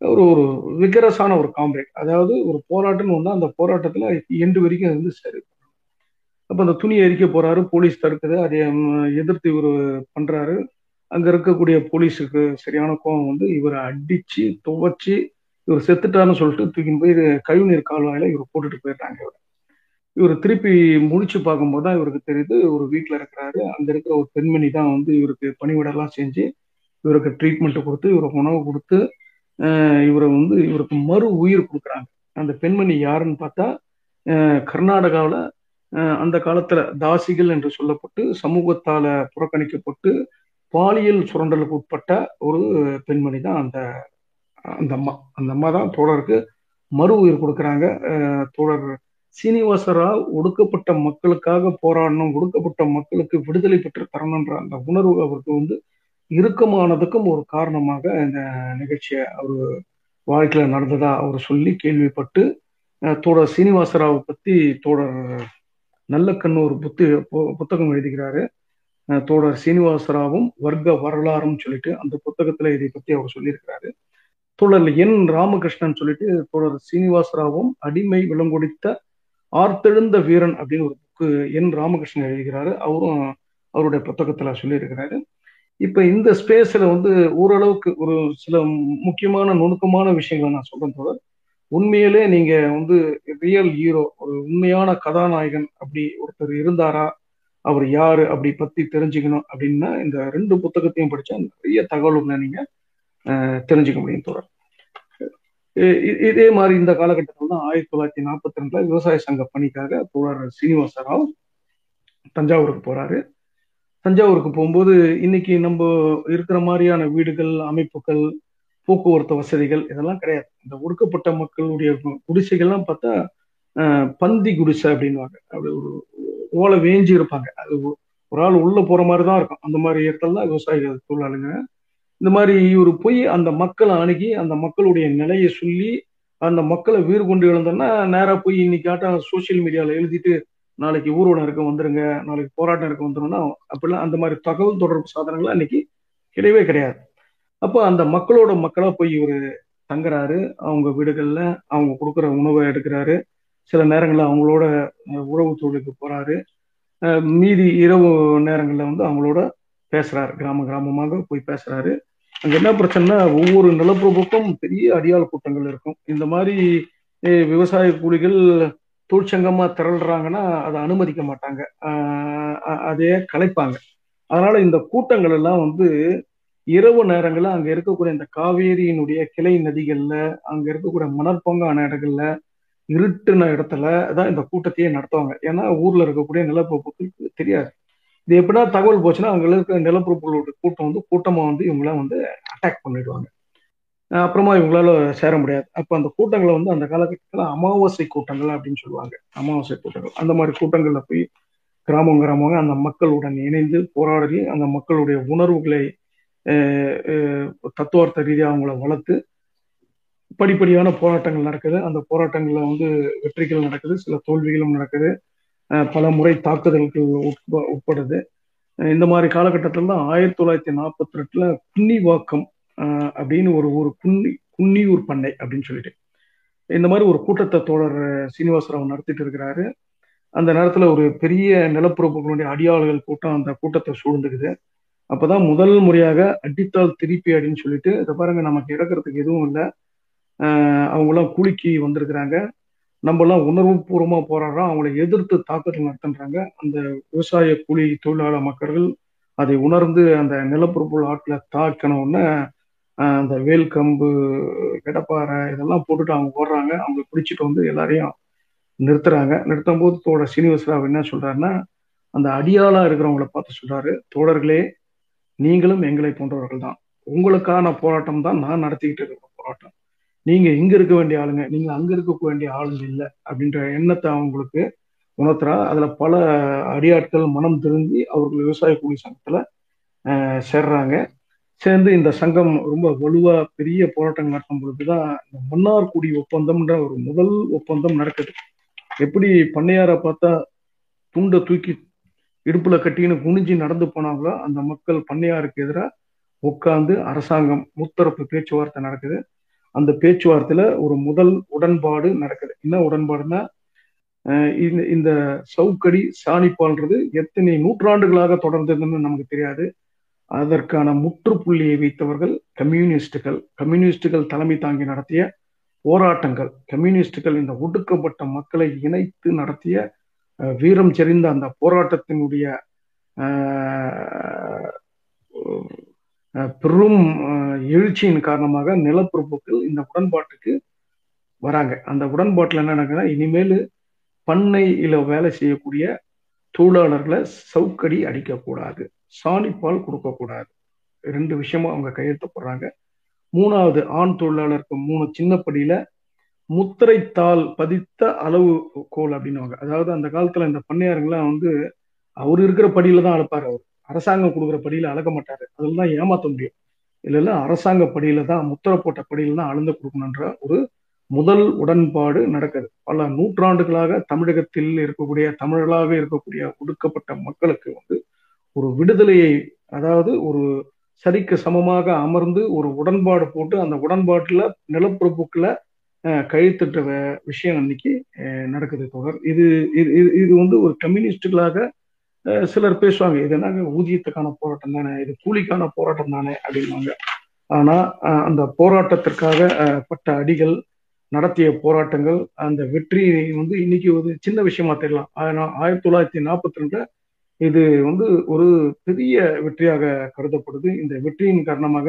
ஒரு ஒரு விகரஸான ஒரு காம்ரேட் அதாவது ஒரு போராட்டம்னு ஒன்று அந்த போராட்டத்தில் எண்டு வரைக்கும் வந்து சரி. அப்போ அந்த துணியை எரிக்க போறாரு போலீஸ் தடுக்குது அதை எதிர்த்து இவர் பண்றாரு. அங்க இருக்கக்கூடிய போலீஸுக்கு சரியான கோபம் வந்து இவரை அடிச்சு துவைச்சு இவர் செத்துட்டான்னு சொல்லிட்டு தூக்கின்னு போய் கழிவுநீர் கால்வாயில இவர் போட்டுட்டு போயிடுறாங்க இவர். இவர் திருப்பி முடிச்சு பார்க்கும்போது தான் இவருக்கு தெரியுது ஒரு வீட்டில் இருக்கிறாரு. அங்க இருக்கிற ஒரு பெண்மணி தான் வந்து இவருக்கு பணிவிடெல்லாம் செஞ்சு இவருக்கு ட்ரீட்மெண்ட் கொடுத்து இவருக்கு உணவு கொடுத்து இவரை வந்து இவருக்கு மறு உயிர் கொடுக்குறாங்க. அந்த பெண்மணி யாருன்னு பார்த்தா கர்நாடகாவில் அந்த காலத்துல தாசிகள் என்று சொல்லப்பட்டு சமூகத்தால புறக்கணிக்கப்பட்டு பாலியல் சுரண்டலுக்கு உட்பட்ட ஒரு பெண்மணி தான் அந்த அந்த அம்மா. அந்த அம்மா தான் தோழருக்கு மறு உயிர் கொடுக்குறாங்க. தோழர் சீனிவாசரால் ஒடுக்கப்பட்ட மக்களுக்காக போராடணும் ஒடுக்கப்பட்ட மக்களுக்கு விடுதலை பெற்று தரணுன்ற அந்த உணர்வு அவருக்கு வந்து இறுக்கமானதுக்கும் ஒரு காரணமாக இந்த நிகழ்ச்சியை அவர் வாழ்க்கையில் நடந்ததா அவர் சொல்லி கேள்விப்பட்டு தோடர் தோழர் சீனிவாசராவை பற்றி தோழர் நல்ல கண்ணு ஒரு புத்து பு- புத்தகம் எழுதுகிறாரு. அஹ், தோழர் சீனிவாசராவும் வர்க்க வரலாறும் சொல்லிட்டு அந்த புத்தகத்துல இதை பத்தி அவர் சொல்லியிருக்கிறாரு. தோழர் என் ராமகிருஷ்ணன் சொல்லிட்டு தோழர் சீனிவாசராவும் அடிமை விலங்கொடித்த ஆர்த்தெழுந்த வீரன் அப்படின்னு ஒரு புக்கு என் ராமகிருஷ்ணன் எழுதுகிறாரு. அவரும் அவருடைய புத்தகத்துல சொல்லியிருக்கிறாரு. இப்ப இந்த ஸ்பேஸ்ல வந்து ஓரளவுக்கு ஒரு சில முக்கியமான நுணுக்கமான விஷயங்களை நான் சொல்றேன் தொடர் உண்மையிலே நீங்க வந்து ரியல் ஹீரோ ஒரு உண்மையான கதாநாயகன் அப்படி ஒருத்தர் இருந்தாரா அவர் யாரு அப்படி பத்தி தெரிஞ்சுக்கணும் அப்படின்னா இந்த ரெண்டு புத்தகத்தையும் படிச்சா நிறைய தகவல்களை நீங்க தெரிஞ்சுக்க முடியும் தொடர் இதே மாதிரி இந்த காலகட்டத்தில் தான் ஆயிரத்தி தொள்ளாயிரத்தி நாற்பத்தி ரெண்டுல விவசாய சங்க பணிக்காக தோழர் சீனிவாச ராவ் தஞ்சாவூருக்கு போறாரு. தஞ்சாவூருக்கு போகும்போது இன்னைக்கு நம்ம இருக்கிற மாதிரியான வீடுகள் அமைப்புகள் போக்குவரத்து வசதிகள் இதெல்லாம் கிடையாது. இந்த ஒடுக்கப்பட்ட மக்களுடைய குடிசைகள்லாம் பார்த்தா பந்தி குடிசை அப்படின்வாங்க அப்படி ஒரு ஓலை வேஞ்சி இருப்பாங்க. அது ஒரு ஆள் உள்ள போற மாதிரி தான் இருக்கும். அந்த மாதிரி இடத்துல தான் விவசாயிகள் தொழிலாளுங்க. இந்த மாதிரி இவர் போய் அந்த மக்களை அணுகி அந்த மக்களுடைய நிலையை சொல்லி அந்த மக்களை வீறு கொண்டு எழுந்தோன்னா நேராக போய் இன்னைக்காட்ட சோசியல் மீடியாவில் எழுதிட்டு நாளைக்கு ஊர்வலம் இருக்க வந்துருங்க நாளைக்கு போராட்டம் இருக்க வந்துருங்கன்னா அப்படிலாம் அந்த மாதிரி தகவல் தொடர்பு சாதனங்கள் அன்னைக்கு கிடையவே கிடையாது. அப்போ அந்த மக்களோட மக்களாக போய் இவர் தங்குறாரு அவங்க வீடுகளில் அவங்க கொடுக்குற உணவை எடுக்கிறாரு சில நேரங்களில் அவங்களோட உறவு தொழிலுக்கு போறாரு. மீதி இரவு நேரங்களில் வந்து அவங்களோட பேசுறாரு கிராம கிராமமாக போய் பேசுறாரு. அங்கே என்ன பிரச்சனைனா ஒவ்வொரு நிலப்பிரபுக்கும் பெரிய அடியாள் கூட்டங்கள் இருக்கும். இந்த மாதிரி விவசாய கூலிகள் தொழிற்சங்கமா திரள்றாங்கன்னா அதை அனுமதிக்க மாட்டாங்க. அதையே கலைப்பாங்க. அதனால இந்த கூட்டங்கள் எல்லாம் வந்து இரவு நேரங்களில் அங்க இருக்கக்கூடிய இந்த காவேரியினுடைய கிளை நதிகள்ல அங்க இருக்கக்கூடிய மணற்பொங்கான இடங்கள்ல இருட்டுன இடத்துல தான் இந்த கூட்டத்தையே நடத்துவாங்க. ஏன்னா ஊர்ல இருக்கக்கூடிய நிலப்பரப்புகளுக்கு தெரியாது. இது எப்படின்னா தகவல் போச்சுன்னா அங்க இருக்க நிலப்பரப்புகளோட கூட்டம் வந்து கூட்டமா வந்து இவங்களாம் வந்து அட்டாக் பண்ணிடுவாங்க. அப்புறமா இவங்களால சேர முடியாது. அப்ப அந்த கூட்டங்களை வந்து அந்த காலகட்டத்தில் அமாவாசை கூட்டங்கள் அப்படின்னு சொல்லுவாங்க. அமாவாசை கூட்டங்கள். அந்த மாதிரி கூட்டங்கள்ல போய் கிராமம் கிராமங்க அந்த மக்களுடன் இணைந்து போராடி அந்த மக்களுடைய உணர்வுகளை தத்துவார்த்த ரீதியாக அவங்கள வளர்த்து படிப்படியான போராட்டங்கள் நடக்குது. அந்த போராட்டங்களில் வந்து வெற்றிகள் நடக்குது சில தோல்விகளும் நடக்குது. பல முறை தாக்குதல்கள் உட்ப உட்படுது. இந்த மாதிரி காலகட்டத்தில் தான் ஆயிரத்தி தொள்ளாயிரத்தி நாற்பத்தி ரெண்டுல குன்னிவாக்கம் அப்படின்னு ஒரு ஒரு குன்னி குன்னியூர் பண்ணை அப்படின்னு சொல்லிட்டு. இந்த மாதிரி ஒரு கூட்டத்தை தோழர் சீனிவாசராவ் நடத்திட்டு இருக்கிறாரு. அந்த நேரத்துல ஒரு பெரிய நிலப்பரப்புகளுடைய அடியாளர்கள் கூட்டம் அந்த கூட்டத்தை சூழ்ந்துக்குது. அப்பதான் முதல் முறையாக அடித்தால் திருப்பி அப்படின்னு சொல்லிட்டு இதை பாருங்க நமக்கு இறக்குறதுக்கு எதுவும் இல்லை. அவங்களாம் கூலிக்கு வந்திருக்கிறாங்க. நம்மலாம் உணர்வு பூர்வமாக போராடுறோம். அவங்களை எதிர்த்து தாக்குதல் நடத்துன்றாங்க. அந்த விவசாய கூலி தொழிலாளர் மக்கள்கள் அதை உணர்ந்து அந்த நிலப்பரப்பு ஆட்டில் தாக்கணும்னு அந்த வேல் கம்பு கடப்பாறை இதெல்லாம் போட்டுட்டு அவங்க ஓடுறாங்க. அவங்க பிடிச்சிட்டு வந்து எல்லாரையும் நிறுத்துறாங்க. நிறுத்தும் போது தோட சீனிவாசராவ் என்ன சொல்றாருன்னா அந்த அடியாளா இருக்கிறவங்கள பார்த்து சொல்றாரு தோழர்களே நீங்களும் எங்களை போன்றவர்கள் தான் உங்களுக்கான போராட்டம் தான் நான் நடத்திக்கிட்டு இருக்கிற போராட்டம். நீங்க இங்க இருக்க வேண்டிய ஆளுங்க நீங்க அங்க இருக்க வேண்டிய ஆளுங்க இல்லை. அப்படின்ற எண்ணத்தை அவங்களுக்கு உணர்த்துறா. அதுல பல அடியாட்கள் மனம் திருந்தி அவர்கள் விவசாய கூலி சங்கத்துல சேர்றாங்க. சேர்ந்து இந்த சங்கம் ரொம்ப வலுவா பெரிய போராட்டம் நடத்தும் பொழுதுதான் இந்த மன்னார்குடி ஒப்பந்தம்ன்ற ஒரு முதல் ஒப்பந்தம் நடக்குது. எப்படி பண்ணையார பார்த்தா துண்டை தூக்கி இடுப்புல கட்டின்னு குனிஞ்சு நடந்து போனாங்களோ அந்த மக்கள் பண்ணையாருக்கு எதிராக உட்கார்ந்து அரசாங்கம் முத்தரப்பு பேச்சுவார்த்தை நடக்குது. அந்த பேச்சுவார்த்தையில ஒரு முதல் உடன்பாடு நடக்குது. என்ன உடன்பாடுன்னா இந்த இந்த சவுக்கடி சாணிப்பால்ன்றது எத்தனை நூற்றாண்டுகளாக தொடர்ந்ததுன்னு நமக்கு தெரியாது. அதற்கான முற்றுப்புள்ளியை வைத்தவர்கள் கம்யூனிஸ்டுகள். கம்யூனிஸ்டுகள் தலைமை தாங்கி நடத்திய போராட்டங்கள். கம்யூனிஸ்டுகள் இந்த ஒடுக்கப்பட்ட மக்களை இணைத்து நடத்திய வீரம் செறிந்த அந்த போராட்டத்தினுடைய பெரும் எழுச்சியின் காரணமாக நிலப்பரப்புகள் இந்த உடன்பாட்டுக்கு வராங்க. அந்த உடன்பாட்டில் என்ன நடக்குதுன்னா இனிமேல் பண்ணையில் வேலை செய்யக்கூடிய தொழிலாளர்களை சவுக்கடி அடிக்கக்கூடாது. சாணிப்பால் கொடுக்கக்கூடாது. ரெண்டு விஷயமும் அவங்க கையெழுத்து போடுறாங்க. மூணாவது ஆண் தொழிலாளருக்கு மூணு சின்ன படியில முத்திரைத்தாள் பதித்த அளவு கோல் அப்படின்னுவாங்க. அதாவது அந்த காலத்துல இந்த பண்ணையாருங்கெல்லாம் வந்து அவர் இருக்கிற படியில தான் அளப்பாரு அவர். அரசாங்கம் கொடுக்குற படியில அளக்க மாட்டாரு. அதில் தான் ஏமாத்த முடியும். இல்ல அரசாங்க படியில தான் முத்திரை போட்ட படியில தான் அளந்து கொடுக்கணுன்ற ஒரு முதல் உடன்பாடு நடக்குது. பல நூற்றாண்டுகளாக தமிழகத்தில் இருக்கக்கூடிய தமிழர்களாக இருக்கக்கூடிய ஒடுக்கப்பட்ட மக்களுக்கு வந்து ஒரு விடுதலையை அதாவது ஒரு சரிக்கு சமமாக அமர்ந்து ஒரு உடன்பாடு போட்டு அந்த உடன்பாட்டுல நிலப்பரப்புக்குள்ள கழுத்துட்ட விஷயம் அன்னைக்கு நடக்குது தொடர். இது இது வந்து ஒரு கம்யூனிஸ்டுகளாக சிலர் பேசுவாங்க. இது என்னங்க ஊதியத்துக்கான போராட்டம் தானே? இது கூலிக்கான போராட்டம் தானே? அப்படின்வாங்க ஆனா அந்த போராட்டத்திற்காக பட்ட அடிகள் நடத்திய போராட்டங்கள் அந்த வெற்றி வந்து இன்னைக்கு ஒரு சின்ன விஷயமா தெரியலாம் ஆயிரத்தி தொள்ளாயிரத்தி நாற்பத்தி ரெண்டுல இது வந்து ஒரு பெரிய வெற்றியாக கருதப்படுது. இந்த வெற்றியின் காரணமாக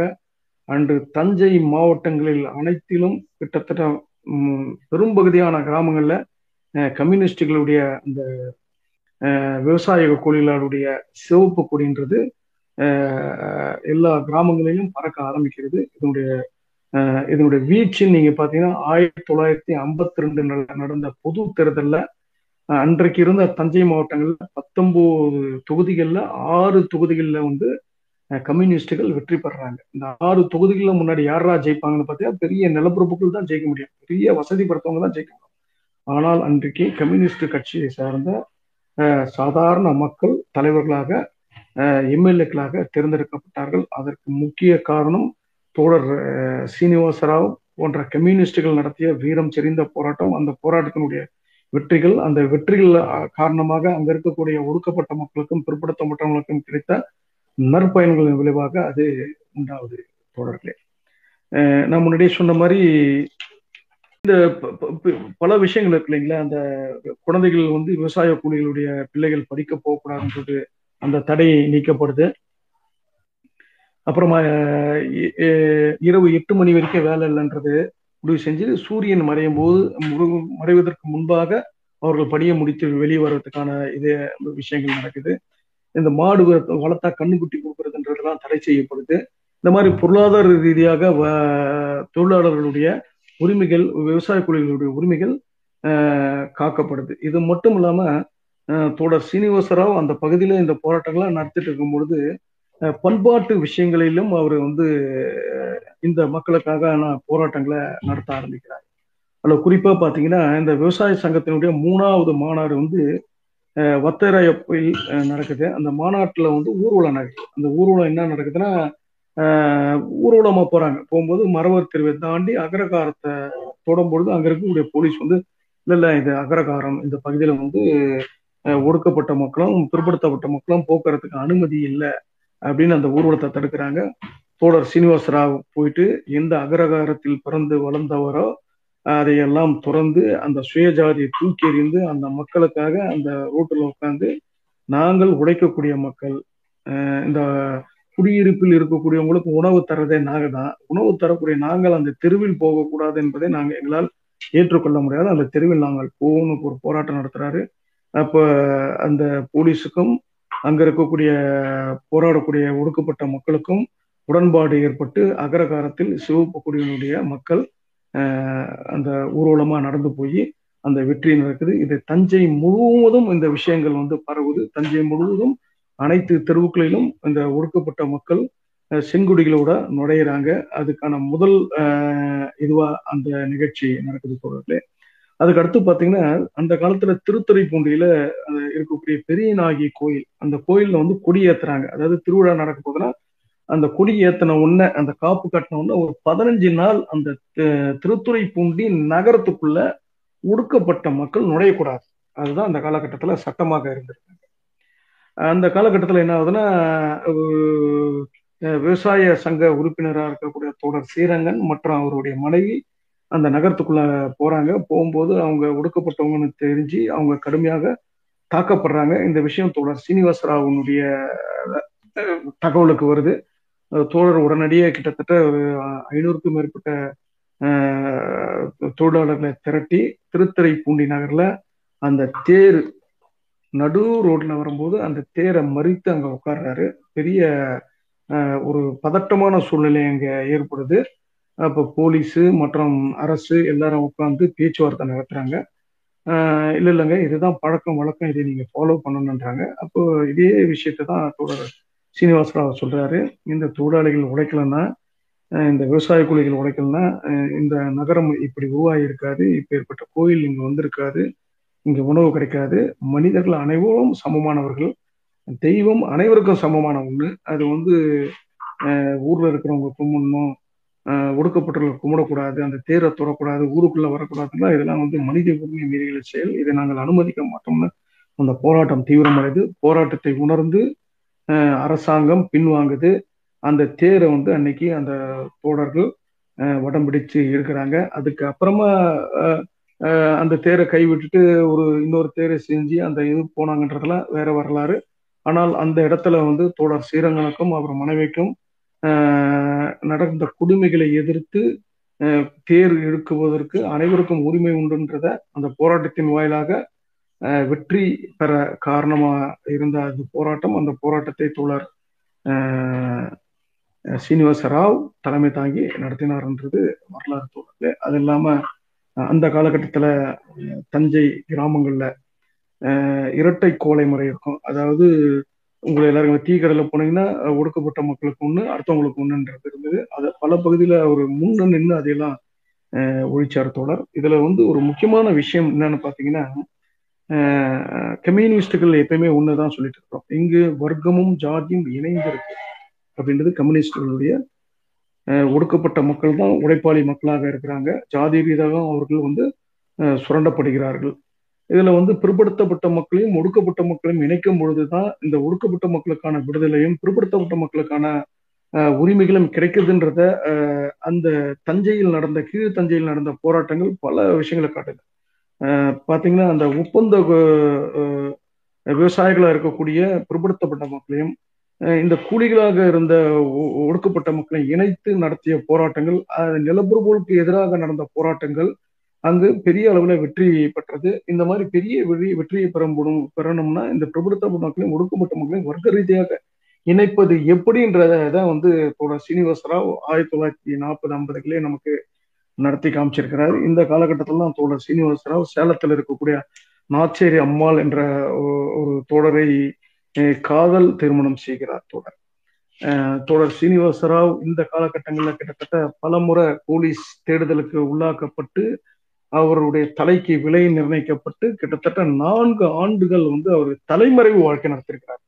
அன்று தஞ்சை மாவட்டங்களில் அனைத்திலும் கிட்டத்தட்ட பெரும்பகுதியான கிராமங்களில் கம்யூனிஸ்டுகளுடைய அந்த விவசாய தொழிலாளருடைய சிவப்பு கொடின்றது எல்லா கிராமங்களிலும் பறக்க ஆரம்பிக்கிறது. இதனுடைய இதனுடைய வீச்சு நீங்க பாத்தீங்கன்னா ஆயிரத்தி தொள்ளாயிரத்தி ஐம்பத்தி ரெண்டு நடந்த பொது தேர்தலில் அன்றைக்கு இருந்த தஞ்சை மாவட்டங்கள்ல பத்தொன்பது தொகுதிகளில் ஆறு தொகுதிகளில் வந்து கம்யூனிஸ்டுகள் வெற்றி பெறாங்க. இந்த ஆறு தொகுதிகளில் முன்னாடி யாரா ஜெயிப்பாங்கன்னு பார்த்தீங்கன்னா பெரிய நிலப்பரப்புகள் தான் ஜெயிக்க முடியும். பெரிய வசதி படுத்தவங்க தான் ஜெயிக்க முடியும். ஆனால் அன்றைக்கு கம்யூனிஸ்ட் கட்சியை சார்ந்த சாதாரண மக்கள் தலைவர்களாக எம்எல்ஏக்களாக தேர்ந்தெடுக்கப்பட்டார்கள். அதற்கு முக்கிய காரணம் தோழர் சீனிவாசராவ் போன்ற கம்யூனிஸ்டுகள் நடத்திய வீரம் செறிந்த போராட்டம். அந்த போராட்டத்தினுடைய வெற்றிகள் அந்த வெற்றிகள் காரணமாக அங்க இருக்கக்கூடிய ஒடுக்கப்பட்ட மக்களுக்கும் பிற்படுத்தப்பட்டவங்களுக்கும் கிடைத்த நற்பயன்களின் விளைவாக அது உண்டாவது தொடர்களே நான் முன்னாடியே சொன்ன மாதிரி இந்த பல விஷயங்கள் இருக்கு இல்லைங்களா? அந்த குழந்தைகள் வந்து விவசாய கூலிகளுடைய பிள்ளைகள் படிக்க போகக்கூடாதுன்றது அந்த தடை நீக்கப்படுது. அப்புறமா இரவு எட்டு மணி வரைக்கும் வேலை இல்லைன்றது முடிவு செஞ்சு சூரியன் மறையும் போது மறைவதற்கு முன்பாக அவர்கள் படியை முடித்து வெளியே வர்றதுக்கான இது விஷயங்கள் நடக்குது. இந்த மாடு வளர்த்தா கண்ணுக்குட்டி கொடுக்கறதுன்றதுலாம் தடை செய்யப்படுது. இந்த மாதிரி பொருளாதார ரீதியாக வ- தொழிலாளர்களுடைய உரிமைகள் விவசாய கூலிகளுடைய உரிமைகள் காக்கப்படுது. இது மட்டும் இல்லாம தொடர் சீனிவாசராவ் அந்த பகுதியில இந்த போராட்டங்கள்லாம் நடத்திட்டு இருக்கும் பொழுது பண்பாட்டு விஷயங்களிலும் அவர் வந்து இந்த மக்களுக்காக போராட்டங்களை நடத்த ஆரம்பிக்கிறார். அதில் குறிப்பாக பார்த்தீங்கன்னா இந்த விவசாய சங்கத்தினுடைய மூணாவது மாநாடு வந்து வத்தராயப்பில் நடக்குது. அந்த மாநாட்டில் வந்து ஊர்வலம் நடக்குது. அந்த ஊர்வலம் என்ன நடக்குதுன்னா ஊர்வலமாக போகிறாங்க போகும்போது மரவர் தெருவை தாண்டி அகரகாரத்தை தொடும்பொழுது அங்கே இருக்கக்கூடிய போலீஸ் வந்து இல்லை இல்லை இது அகரகாரம். இந்த பகுதியில் வந்து ஒடுக்கப்பட்ட மக்களும் பிற்படுத்தப்பட்ட மக்களும் போக்குறதுக்கு அனுமதி இல்லை. அப்படின்னு அந்த ஊர்வலத்தை தடுக்கிறாங்க. தோழர் சீனிவாச ராவ் போயிட்டு எந்த அகரகாரத்தில் பிறந்து வளர்ந்தவரோ அதையெல்லாம் துறந்து அந்த சுயஜாதியை தூக்கி எறிந்து அந்த மக்களுக்காக அந்த ரோட்டில் உட்காந்து நாங்கள் உழைக்கக்கூடிய மக்கள் இந்த குடியிருப்பில் இருக்கக்கூடியவங்களுக்கு உணவு தரதே நாங்க தான் உணவு தரக்கூடிய நாங்கள் அந்த தெருவில் போகக்கூடாது என்பதை நாங்கள் எங்களால் ஏற்றுக்கொள்ள முடியாது. அந்த தெருவில் நாங்கள் போகணும் ஒரு போராட்டம் நடத்துறாரு. அப்ப அந்த போலீஸுக்கும் அங்க இருக்கக்கூடிய போராடக்கூடிய ஒடுக்கப்பட்ட மக்களுக்கும் உடன்பாடு ஏற்பட்டு அகரகாரத்தில் சிவப்பு கொடியினுடைய மக்கள் அந்த ஊர்வலமா நடந்து போய் அந்த வெற்றி நடக்குது. இது தஞ்சை முழுவதும் இந்த விஷயங்கள் வந்து பரவுது. தஞ்சை முழுவதும் அனைத்து தெருவுகளிலும் இந்த ஒடுக்கப்பட்ட மக்கள் செங்குடிகளோட நுழையிறாங்க. அதுக்கான முதல் இதுவா அந்த நிகழ்ச்சி நடக்குது தோழர்களே. அதுக்கு அடுத்து பாத்தீங்கன்னா அந்த காலத்துல திருத்துறைப்பூண்டியில அஹ், இருக்கக்கூடிய பெரியநாயகி கோயில் அந்த கோயில்ல வந்து கொடி ஏத்துறாங்க. அதாவது திருவிழா நடக்க போதுன்னா அந்த கொடி ஏத்தின உடனே அந்த காப்பு கட்டின உடனே ஒரு பதினஞ்சு நாள் அந்த திருத்துறை திருத்துறைப்பூண்டி நகரத்துக்குள்ள ஒடுக்கப்பட்ட மக்கள் நுழையக்கூடாது. அதுதான் அந்த காலகட்டத்துல சட்டமாக இருந்திருக்காங்க அந்த காலகட்டத்துல என்ன ஆகுதுன்னா விவசாய சங்க உறுப்பினராக இருக்கக்கூடிய தோழர் ஸ்ரீரங்கன் மற்றும் அவருடைய மனைவி அந்த நகரத்துக்குள்ள போறாங்க. போகும்போது அவங்க ஒடுக்கப்பட்டவங்கன்னு தெரிஞ்சு அவங்க கடுமையாக தாக்கப்படுறாங்க. இந்த விஷயம் தோழர் சீனிவாச ராவனுடைய தகவலுக்கு வருது. தோழர் உடனடியே கிட்டத்தட்ட ஒரு ஐநூறுக்கும் மேற்பட்ட தொழிலாளர்களை திரட்டி திருத்துறைப்பூண்டி நகர்ல அந்த தேர் நடு ரோட்ல வரும்போது அந்த தேரை மறித்து அங்க உட்கார்றாரு. பெரிய ஒரு பதட்டமான சூழ்நிலை அங்க ஏற்படுது. அப்ப போலீஸு மற்றும் அரசு எல்லாரும் உட்காந்து பேச்சுவார்த்தை நடத்துறாங்க. ஆஹ் இல்ல இல்லைங்க இதுதான் பழக்கம் வழக்கம் இதை நீங்க ஃபாலோ பண்ணணுன்றாங்க அப்போ இதே விஷயத்தை தான் தோழர் சீனிவாசராவ் சொல்றாரு. இந்த தொழிலாளிகள் உழைக்கலன்னா இந்த விவசாய கூலிகள் உழைக்கலன்னா இந்த நகரம் இப்படி உருவாகி இருக்காது இப்ப ஏற்பட்ட கோயில் இங்க வந்திருக்காது இங்க உணவு கிடைக்காது. மனிதர்கள் அனைவரும் சமமானவர்கள். தெய்வம் அனைவருக்கும் சமமான ஒண்ணு. அது வந்து ஊரில் ஊர்ல இருக்கிறவங்க கும்பிடணும் ஒடுக்கப்பட்டவர்கள் கும்பிடக்கூடாது அந்த தேரை தொடக்கூடாது ஊருக்குள்ள வரக்கூடாதுன்னா இதெல்லாம் வந்து மனித உரிமை மீறிகளை செயல். இதை நாங்கள் அனுமதிக்க மாட்டோம்னு அந்த போராட்டம் தீவிரமடைது போராட்டத்தை உணர்ந்து அரசாங்கம் பின்வாங்குது. அந்த தேரை வந்து அன்னைக்கு அந்த தோடர்கள் வடம் பிடிச்சு இருக்கிறாங்க அதுக்கு அப்புறமா அந்த தேரை கைவிட்டுட்டு ஒரு இன்னொரு தேரை செஞ்சு அந்த இது போனாங்கன்றதெல்லாம் வேற வரலாறு. ஆனால் அந்த இடத்துல வந்து தோழர் ஸ்ரீரங்கனுக்கும் அவர் மனைவிக்கும் நடந்த கொடுமைகளை எதிர்த்து தேர் இழுக்குவதற்கு அனைவருக்கும் உரிமை உண்டுன்றத அந்த போராட்டத்தின் வாயிலாக வெற்றி பெற காரணமா இருந்த அந்த போராட்டம் அந்த போராட்டத்தை தோழர் சீனிவாச ராவ் தலைமை தாங்கி நடத்தினார்ன்றது வரலாறு தோழர்களே. அது இல்லாம அந்த காலகட்டத்துல தஞ்சை கிராமங்கள்ல இரட்டை கோலை முறை இருக்கும். அதாவது உங்களை எல்லாருக்கும் தீ கடையில் போனீங்கன்னா ஒடுக்கப்பட்ட மக்களுக்கு ஒன்று அடுத்தவங்களுக்கு ஒன்றுன்றது இருந்தது. அதை பல பகுதியில் அவர் முன்ன நின்று அதையெல்லாம் ஒழிச்சார் தொடர் இதுல வந்து ஒரு முக்கியமான விஷயம் என்னன்னு பார்த்தீங்கன்னா கம்யூனிஸ்டுகள் எப்பயுமே ஒண்ணுதான் சொல்லிட்டு இருக்கோம் இங்கு வர்க்கமும் ஜாதியும் இணைந்திருக்கு அப்படின்றது கம்யூனிஸ்டுகளுடைய ஒடுக்கப்பட்ட மக்கள் தான் உழைப்பாளி மக்களாக இருக்கிறாங்க. ஜாதி ரீதியாக அவர்கள் வந்து சுரண்டப்படுகிறார்கள். இதுல வந்து பிற்படுத்தப்பட்ட மக்களையும் ஒடுக்கப்பட்ட மக்களையும் இணைக்கும் பொழுதுதான் இந்த ஒடுக்கப்பட்ட மக்களுக்கான விடுதலையும் பிற்படுத்தப்பட்ட மக்களுக்கான உரிமைகளும் கிடைக்குதுன்றத அந்த தஞ்சையில் நடந்த கீழ் தஞ்சையில் நடந்த போராட்டங்கள் பல விஷயங்களை காட்டுது. பாத்தீங்கன்னா அந்த ஒப்பந்த விவசாயிகளாக இருக்கக்கூடிய பிற்படுத்தப்பட்ட மக்களையும் இந்த கூலிகளாக இருந்த ஒடுக்கப்பட்ட மக்களை இணைத்து நடத்திய போராட்டங்கள் நிலப்பரப்புகளுக்கு எதிராக நடந்த போராட்டங்கள் அங்கு பெரிய அளவுல வெற்றி பெற்றது. இந்த மாதிரி பெரிய வெற்றி வெற்றியை பெறப்படும் பெறணும்னா இந்த பிரபுத்தப்பட்ட மக்களையும் ஒடுக்கப்பட்ட மக்களையும் வர்க்க ரீதியாக இணைப்பது எப்படின்றத வந்து தோழர் சீனிவாச ராவ் ஆயிரத்தி தொள்ளாயிரத்தி நாற்பது ஐம்பதுகளே நமக்கு நடத்தி காமிச்சிருக்கிறார். இந்த காலகட்டத்தில் தான் தோழர் சீனிவாச ராவ் சேலத்தில் இருக்கக்கூடிய நாச்சேரி அம்மாள் என்ற ஒரு தோழரை காதல் திருமணம் செய்கிறார் தோழர். தோழர் சீனிவாச ராவ் இந்த காலகட்டங்களில் கிட்டத்தட்ட பல முறை போலீஸ் தேடுதலுக்கு உள்ளாக்கப்பட்டு அவருடைய தலைக்கு விலை நிர்ணயிக்கப்பட்டு கிட்டத்தட்ட நான்கு ஆண்டுகள் வந்து அவர் தலைமறைவு வாழ்க்கை நடத்திருக்கிறார்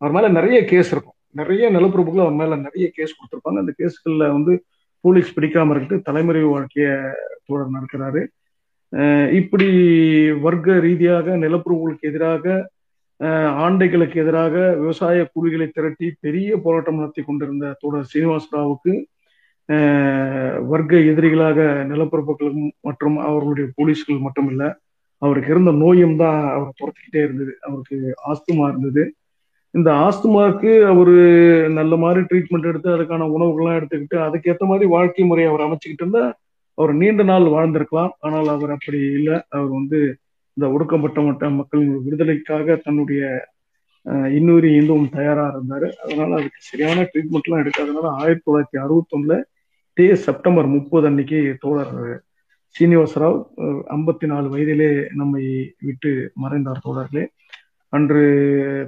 அவர் மேல நிறைய கேஸ் இருக்கும். நிறைய நிலப்பரப்புகள் அவர் மேல நிறைய கேஸ் கொடுத்துருப்பாங்க. அந்த கேஸ்கள்ல வந்து போலீஸ் பிடிக்காம இருக்கிட்டு தலைமறைவு வாழ்க்கைய தொடர் நடக்கிறாரு. இப்படி வர்க்க ரீதியாக நிலப்பரப்புகளுக்கு எதிராக ஆண்டைகளுக்கு எதிராக விவசாய கூலிகளை திரட்டி பெரிய போராட்டம் நடத்தி கொண்டிருந்த தோழர் சீனிவாச ராவுக்கு வர்க்க எதிரிகளாக நிலப்பரப்புகள் மற்றும் அவர்களுடைய போலீஸ்கள் மட்டும் இல்லை அவருக்கு இருந்த நோயும் தான் அவரை துரத்திக்கிட்டே இருந்தது. அவருக்கு ஆஸ்துமா இருந்தது. இந்த ஆஸ்துமாவுக்கு அவர் நல்ல மாதிரி ட்ரீட்மெண்ட் எடுத்து அதுக்கான உணவுகள்லாம் எடுத்துக்கிட்டு அதுக்கேற்ற மாதிரி வாழ்க்கை முறையை அவர் அமைச்சுக்கிட்டு இருந்தா அவர் நீண்ட நாள் வாழ்ந்திருக்கலாம். ஆனால் அவர் அப்படி இல்லை. அவர் வந்து இந்த ஒடுக்கப்பட்ட மட்ட மக்களின் விடுதலைக்காக தன்னுடைய இன்னொரு இந்துவும் தயாரா இருந்தாரு. அதனால அதுக்கு சரியான ட்ரீட்மெண்ட்லாம் எடுக்காதனால ஆயிரத்தி தொள்ளாயிரத்தி அறுபத்தொன்னுல டே செப்டம்பர் முப்பது அன்னைக்கு தோழர் சீனிவாசராவ் ஐம்பத்தி நாலு வயதிலே நம்மை விட்டு மறைந்தார் தோழர்களே. அன்று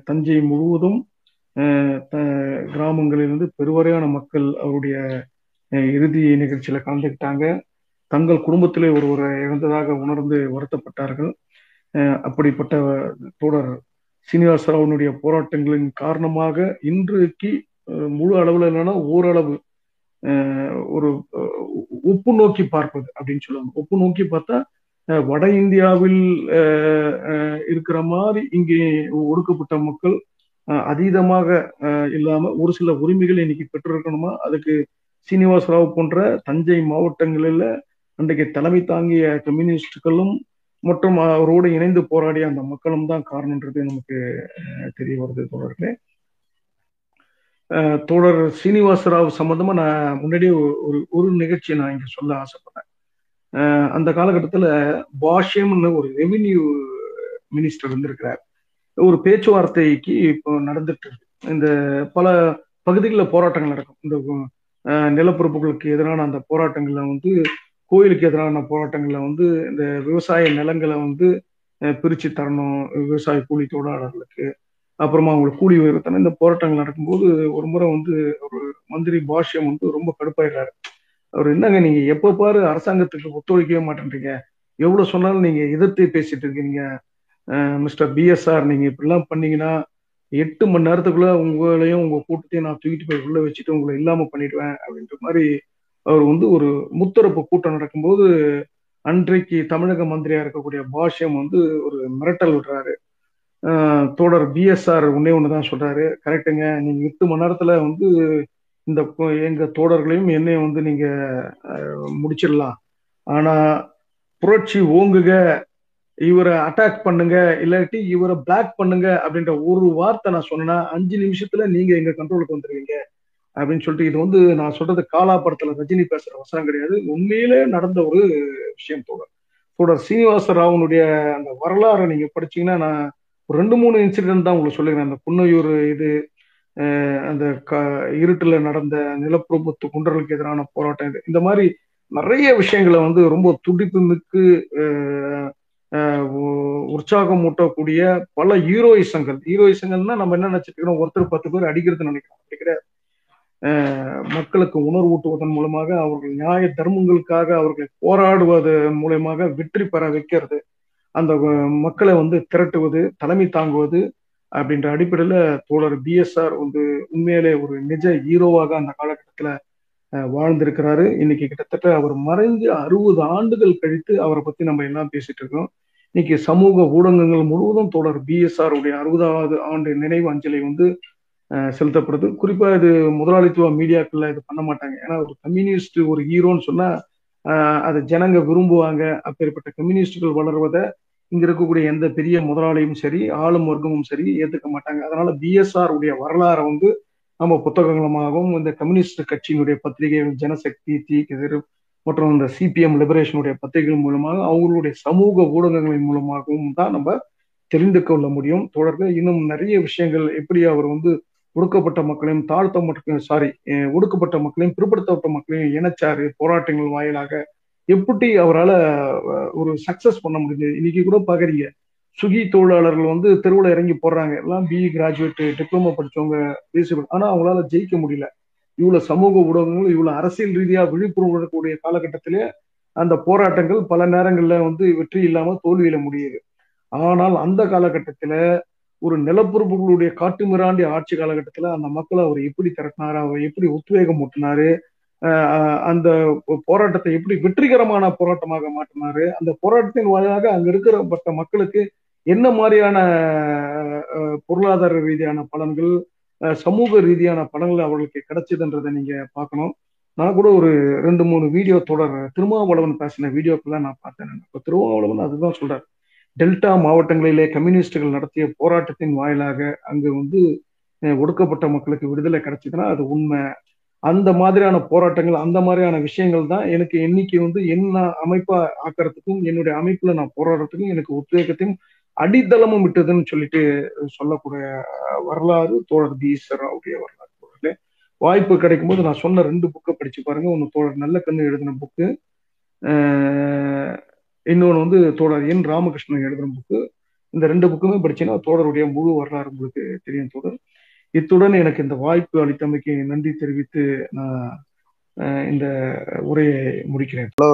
தஞ்சை முழுவதும் கிராமங்களிலிருந்து பெருவரையான மக்கள் அவருடைய இறுதி நிகழ்ச்சியில கலந்துக்கிட்டாங்க. தங்கள் குடும்பத்திலே ஒருவரை இழந்ததாக உணர்ந்து வருத்தப்பட்டார்கள். அப்படிப்பட்ட தோழர் சீனிவாசராவனுடைய போராட்டங்களின் காரணமாக இன்றைக்கு முழு அளவில் இல்லைன்னா ஓரளவு ஒரு ஒப்பு நோக்கி பார்ப்பது அப்படின்னு சொல்லுவாங்க. ஒப்பு நோக்கி பார்த்தா வட இந்தியாவில் இருக்கிற மாதிரி இங்கே ஒடுக்கப்பட்ட மக்கள் அதீதமாக இல்லாம ஒரு சில உரிமைகள் இன்னைக்கு பெற்றிருக்கணுமா? அதுக்கு சீனிவாசராவ் போன்ற தஞ்சை மாவட்டங்களில் அன்றைக்கு தலைமை தாங்கிய கம்யூனிஸ்டுகளும் மற்றும் அவரோடு இணைந்து போராடிய அந்த மக்களும் தான் காரணம்ன்றது நமக்கு தெரிய வருது தொடர்களே தோழர் சீனிவாசராவ் சம்பந்தமா நான் முன்னாடியே ஒரு ஒரு நிகழ்ச்சியை நான் இங்க சொல்ல ஆசைப்பட்டேன். அந்த காலகட்டத்தில் பாஷ்யம்னு ஒரு ரெவின்யூ மினிஸ்டர் வந்திருக்கிறார் ஒரு பேச்சுவார்த்தைக்கு இப்போ நடந்துட்டு இருக்கு. இந்த பல பகுதிகளில் போராட்டங்கள் நடக்கும். இந்த நிலப்பரப்புகளுக்கு எதிரான அந்த போராட்டங்கள்ல வந்து கோயிலுக்கு எதிரான போராட்டங்கள்ல வந்து இந்த விவசாய நிலங்களை வந்து பிரிச்சு தரணும். விவசாய கூலி தொழிலாளர்களுக்கு அப்புறமா அவங்களுக்கு கூலி உயர்த்தணும் இந்த போராட்டங்கள் நடக்கும்போது ஒரு முறை வந்து ஒரு மந்திரி பாஷ்யம் வந்து ரொம்ப கடுப்பாயிடுறாரு. அவர் என்னங்க நீங்க எப்ப பாரு அரசாங்கத்துக்கு ஒத்துழைக்கவே மாட்டேன்றீங்க. எவ்வளவு சொன்னாலும் நீங்க எதிர்த்து பேசிட்டு இருக்கீங்க. மிஸ்டர் பிஎஸ்ஆர் நீங்க இப்படிலாம் பண்ணீங்கன்னா எட்டு மணி நேரத்துக்குள்ள உங்களையும் உங்க கூட்டத்தையும் நான் தூக்கிட்டு போய் உள்ள வச்சுட்டு உங்களை இல்லாம பண்ணிடுவேன் அப்படின்ற மாதிரி அவர் வந்து ஒரு முத்தரப்பு கூட்டம் நடக்கும்போது அன்றைக்கு தமிழக மந்திரியா இருக்கக்கூடிய பாஷ்யம் வந்து ஒரு மிரட்டல் விடுறாரு. தோடர் பிஎஸ்ஆர் ஒன்னே தான் சொல்றாரு. கரெக்டுங்க நீங்க எட்டு மணி நேரத்துல வந்து இந்த எங்க தோடர்களையும் என்னையும் வந்து நீங்க முடிச்சிடலாம். ஆனா புரட்சி ஓங்குக இவரை அட்டாக் பண்ணுங்க இல்லாட்டி இவரை பிளாக் பண்ணுங்க அப்படின்ற ஒரு வார்த்தை நான் சொன்னேன்னா அஞ்சு நிமிஷத்துல நீங்க எங்க கண்ட்ரோலுக்கு வந்துருவீங்க. அப்படின்னு சொல்லிட்டு இது வந்து நான் சொல்றது காலா படத்துல ரஜினி பேசுற அவசரம் கிடையாது. உண்மையிலே நடந்த ஒரு விஷயம் தோடர் தோடர் சீனிவாச ராவனுடைய அந்த வரலாறை நீங்க படிச்சீங்கன்னா நான் ஒரு ரெண்டு மூணு இன்சிடென்ட் தான் உங்களுக்கு சொல்லிக்கிறேன் அந்த புன்னையூர் இது அந்த க இருட்டில் நடந்த நிலப்பிரபுத்துவ குண்டர்களுக்கு எதிரான போராட்டம் இது. இந்த மாதிரி நிறைய விஷயங்களை வந்து ரொம்ப துடிப்பு மிக்கு உற்சாகம் ஊட்டக்கூடிய பல ஹீரோயிசங்கள். ஹீரோயிசங்கள்னா நம்ம என்ன நினைச்சிட்டு இருக்கோம் ஒருத்தர் பத்து பேர் அடிக்கிறது நினைக்கிறோம். அப்படிங்கிற மக்களுக்கு உணர்வூட்டுவதன் மூலமாக அவர்கள் நியாய தர்மங்களுக்காக அவர்கள் போராடுவதன் மூலயமாக வெற்றி பெற வைக்கிறது. அந்த மக்களை வந்து திரட்டுவது தலைமை தாங்குவது அப்படின்ற அடிப்படையில தோழர் பிஎஸ்ஆர் வந்து உண்மையிலே ஒரு நிஜ ஹீரோவாக அந்த காலகட்டத்துல வாழ்ந்திருக்கிறாரு. இன்னைக்கு கிட்டத்தட்ட அவர் மறைந்து அறுபது ஆண்டுகள் கழித்து அவரை பத்தி நம்ம எல்லாம் பேசிட்டு இருக்கோம். இன்னைக்கு சமூக ஊடகங்கள் முழுவதும் தோழர் பிஎஸ்ஆர் உடைய அறுபதாவது ஆண்டு நினைவு அஞ்சலி வந்து செலுத்தப்படுது. குறிப்பா இது முதலாளித்துவ மீடியாக்கள்ல இது பண்ண மாட்டாங்க. ஏன்னா ஒரு கம்யூனிஸ்ட் ஒரு ஹீரோன்னு சொன்னா அதை ஜனங்க விரும்புவாங்க. அப்பேற்பட்ட கம்யூனிஸ்டுகள் வளர்வதை இங்க இருக்கக்கூடிய எந்த பெரிய முதலாளியும் சரி ஆளும் வர்க்கமும் சரி ஏத்துக்க மாட்டாங்க. அதனால பிஎஸ்ஆர் உடைய வரலாறை வந்து நம்ம புத்தகங்களமாகவும் இந்த கம்யூனிஸ்ட் கட்சியினுடைய பத்திரிகைகள் ஜனசக்தி தீக்கதிர் மற்றும் இந்த சிபிஎம் லிபரேஷனுடைய பத்திரிகைகள் மூலமாக அவங்களுடைய சமூக ஊடகங்களின் மூலமாகவும் தான் நம்ம தெரிந்து கொள்ள முடியும். தொடர்ந்து இன்னும் நிறைய விஷயங்கள் எப்படி அவர் வந்து ஒடுக்கப்பட்ட மக்களையும் தாழ்த்த மக்களையும் சாரி ஒடுக்கப்பட்ட மக்களையும் பிற்படுத்தப்பட்ட மக்களையும் இணைச்சாரு போராட்டங்கள் வாயிலாக. எப்படி அவரால் ஒரு சக்சஸ் பண்ண முடியுது இன்னைக்கு கூட பாக்குறீங்க. சுகி தொழிலாளர்கள் வந்து தெருவில் இறங்கி போடுறாங்க. எல்லாம் பிஇ கிராஜுவேட் டிப்ளமோ படித்தவங்க பேசி ஆனால் அவங்களால ஜெயிக்க முடியல. இவ்வளோ சமூக ஊடகங்கள் இவ்வளோ அரசியல் ரீதியாக விழிப்புணர்வு இருக்கக்கூடிய காலகட்டத்திலே அந்த போராட்டங்கள் பல நேரங்களில் வந்து வெற்றி இல்லாமல் தோல்வியில முடியுது. ஆனால் அந்த காலகட்டத்தில் ஒரு நிலப்பரப்புகளுடைய காட்டு மிராண்டி ஆட்சி காலகட்டத்துல அந்த மக்களை அவர் எப்படி திரட்டினாரு அவர் எப்படி உத்வேகம் ஊட்டினாரு அந்த போராட்டத்தை எப்படி வெற்றிகரமான போராட்டமாக மாற்றினாரு அந்த போராட்டத்தின் வாயிலாக அங்க இருக்கிறப்பட்ட மக்களுக்கு என்ன மாதிரியான பொருளாதார ரீதியான பலன்கள் சமூக ரீதியான பலன்கள் அவர்களுக்கு கிடைச்சதுன்றதை நீங்க பார்க்கணும். நான் கூட ஒரு ரெண்டு மூணு வீடியோ தொடர் திருமாவளவன் பேசின வீடியோக்கெல்லாம் நான் பார்த்தேன். இப்போ திருமாவளவன் அதுதான் சொல்றாரு. டெல்டா மாவட்டங்களிலே கம்யூனிஸ்டுகள் நடத்திய போராட்டத்தின் வாயிலாக அங்கு வந்து ஒடுக்கப்பட்ட மக்களுக்கு விடுதலை கிடைச்சதுன்னா அது உண்மை. அந்த மாதிரியான போராட்டங்கள் அந்த மாதிரியான விஷயங்கள் தான் எனக்கு இன்னைக்கு வந்து என்ன அமைப்பா ஆக்கிறதுக்கும் என்னுடைய அமைப்புல நான் போராடுறதுக்கும் எனக்கு உத்வேகத்தையும் அடித்தளமும் விட்டதுன்னு சொல்லிட்டு சொல்லக்கூடிய வரலாறு தோழர் பீசர் அவருடைய வரலாறு தோழர்களே. வாய்ப்பு கிடைக்கும் போது நான் சொன்ன ரெண்டு புக்கை படிச்சு பாருங்க. ஒன்று தோழர் நல்ல கண்ணு எழுதின புக்கு. இன்னொன்று வந்து தோழர் என் ராமகிருஷ்ணன் எழுதுற புக்கு இந்த ரெண்டு புக்குமே படிச்சீங்கன்னா தோழருடைய முழு வரலாறு உங்களுக்கு தெரியும் தோழர். இத்துடன் எனக்கு இந்த வாய்ப்பு அளித்தமைக்கு நன்றி தெரிவித்து நான் இந்த உரையை முடிக்கிறேன்.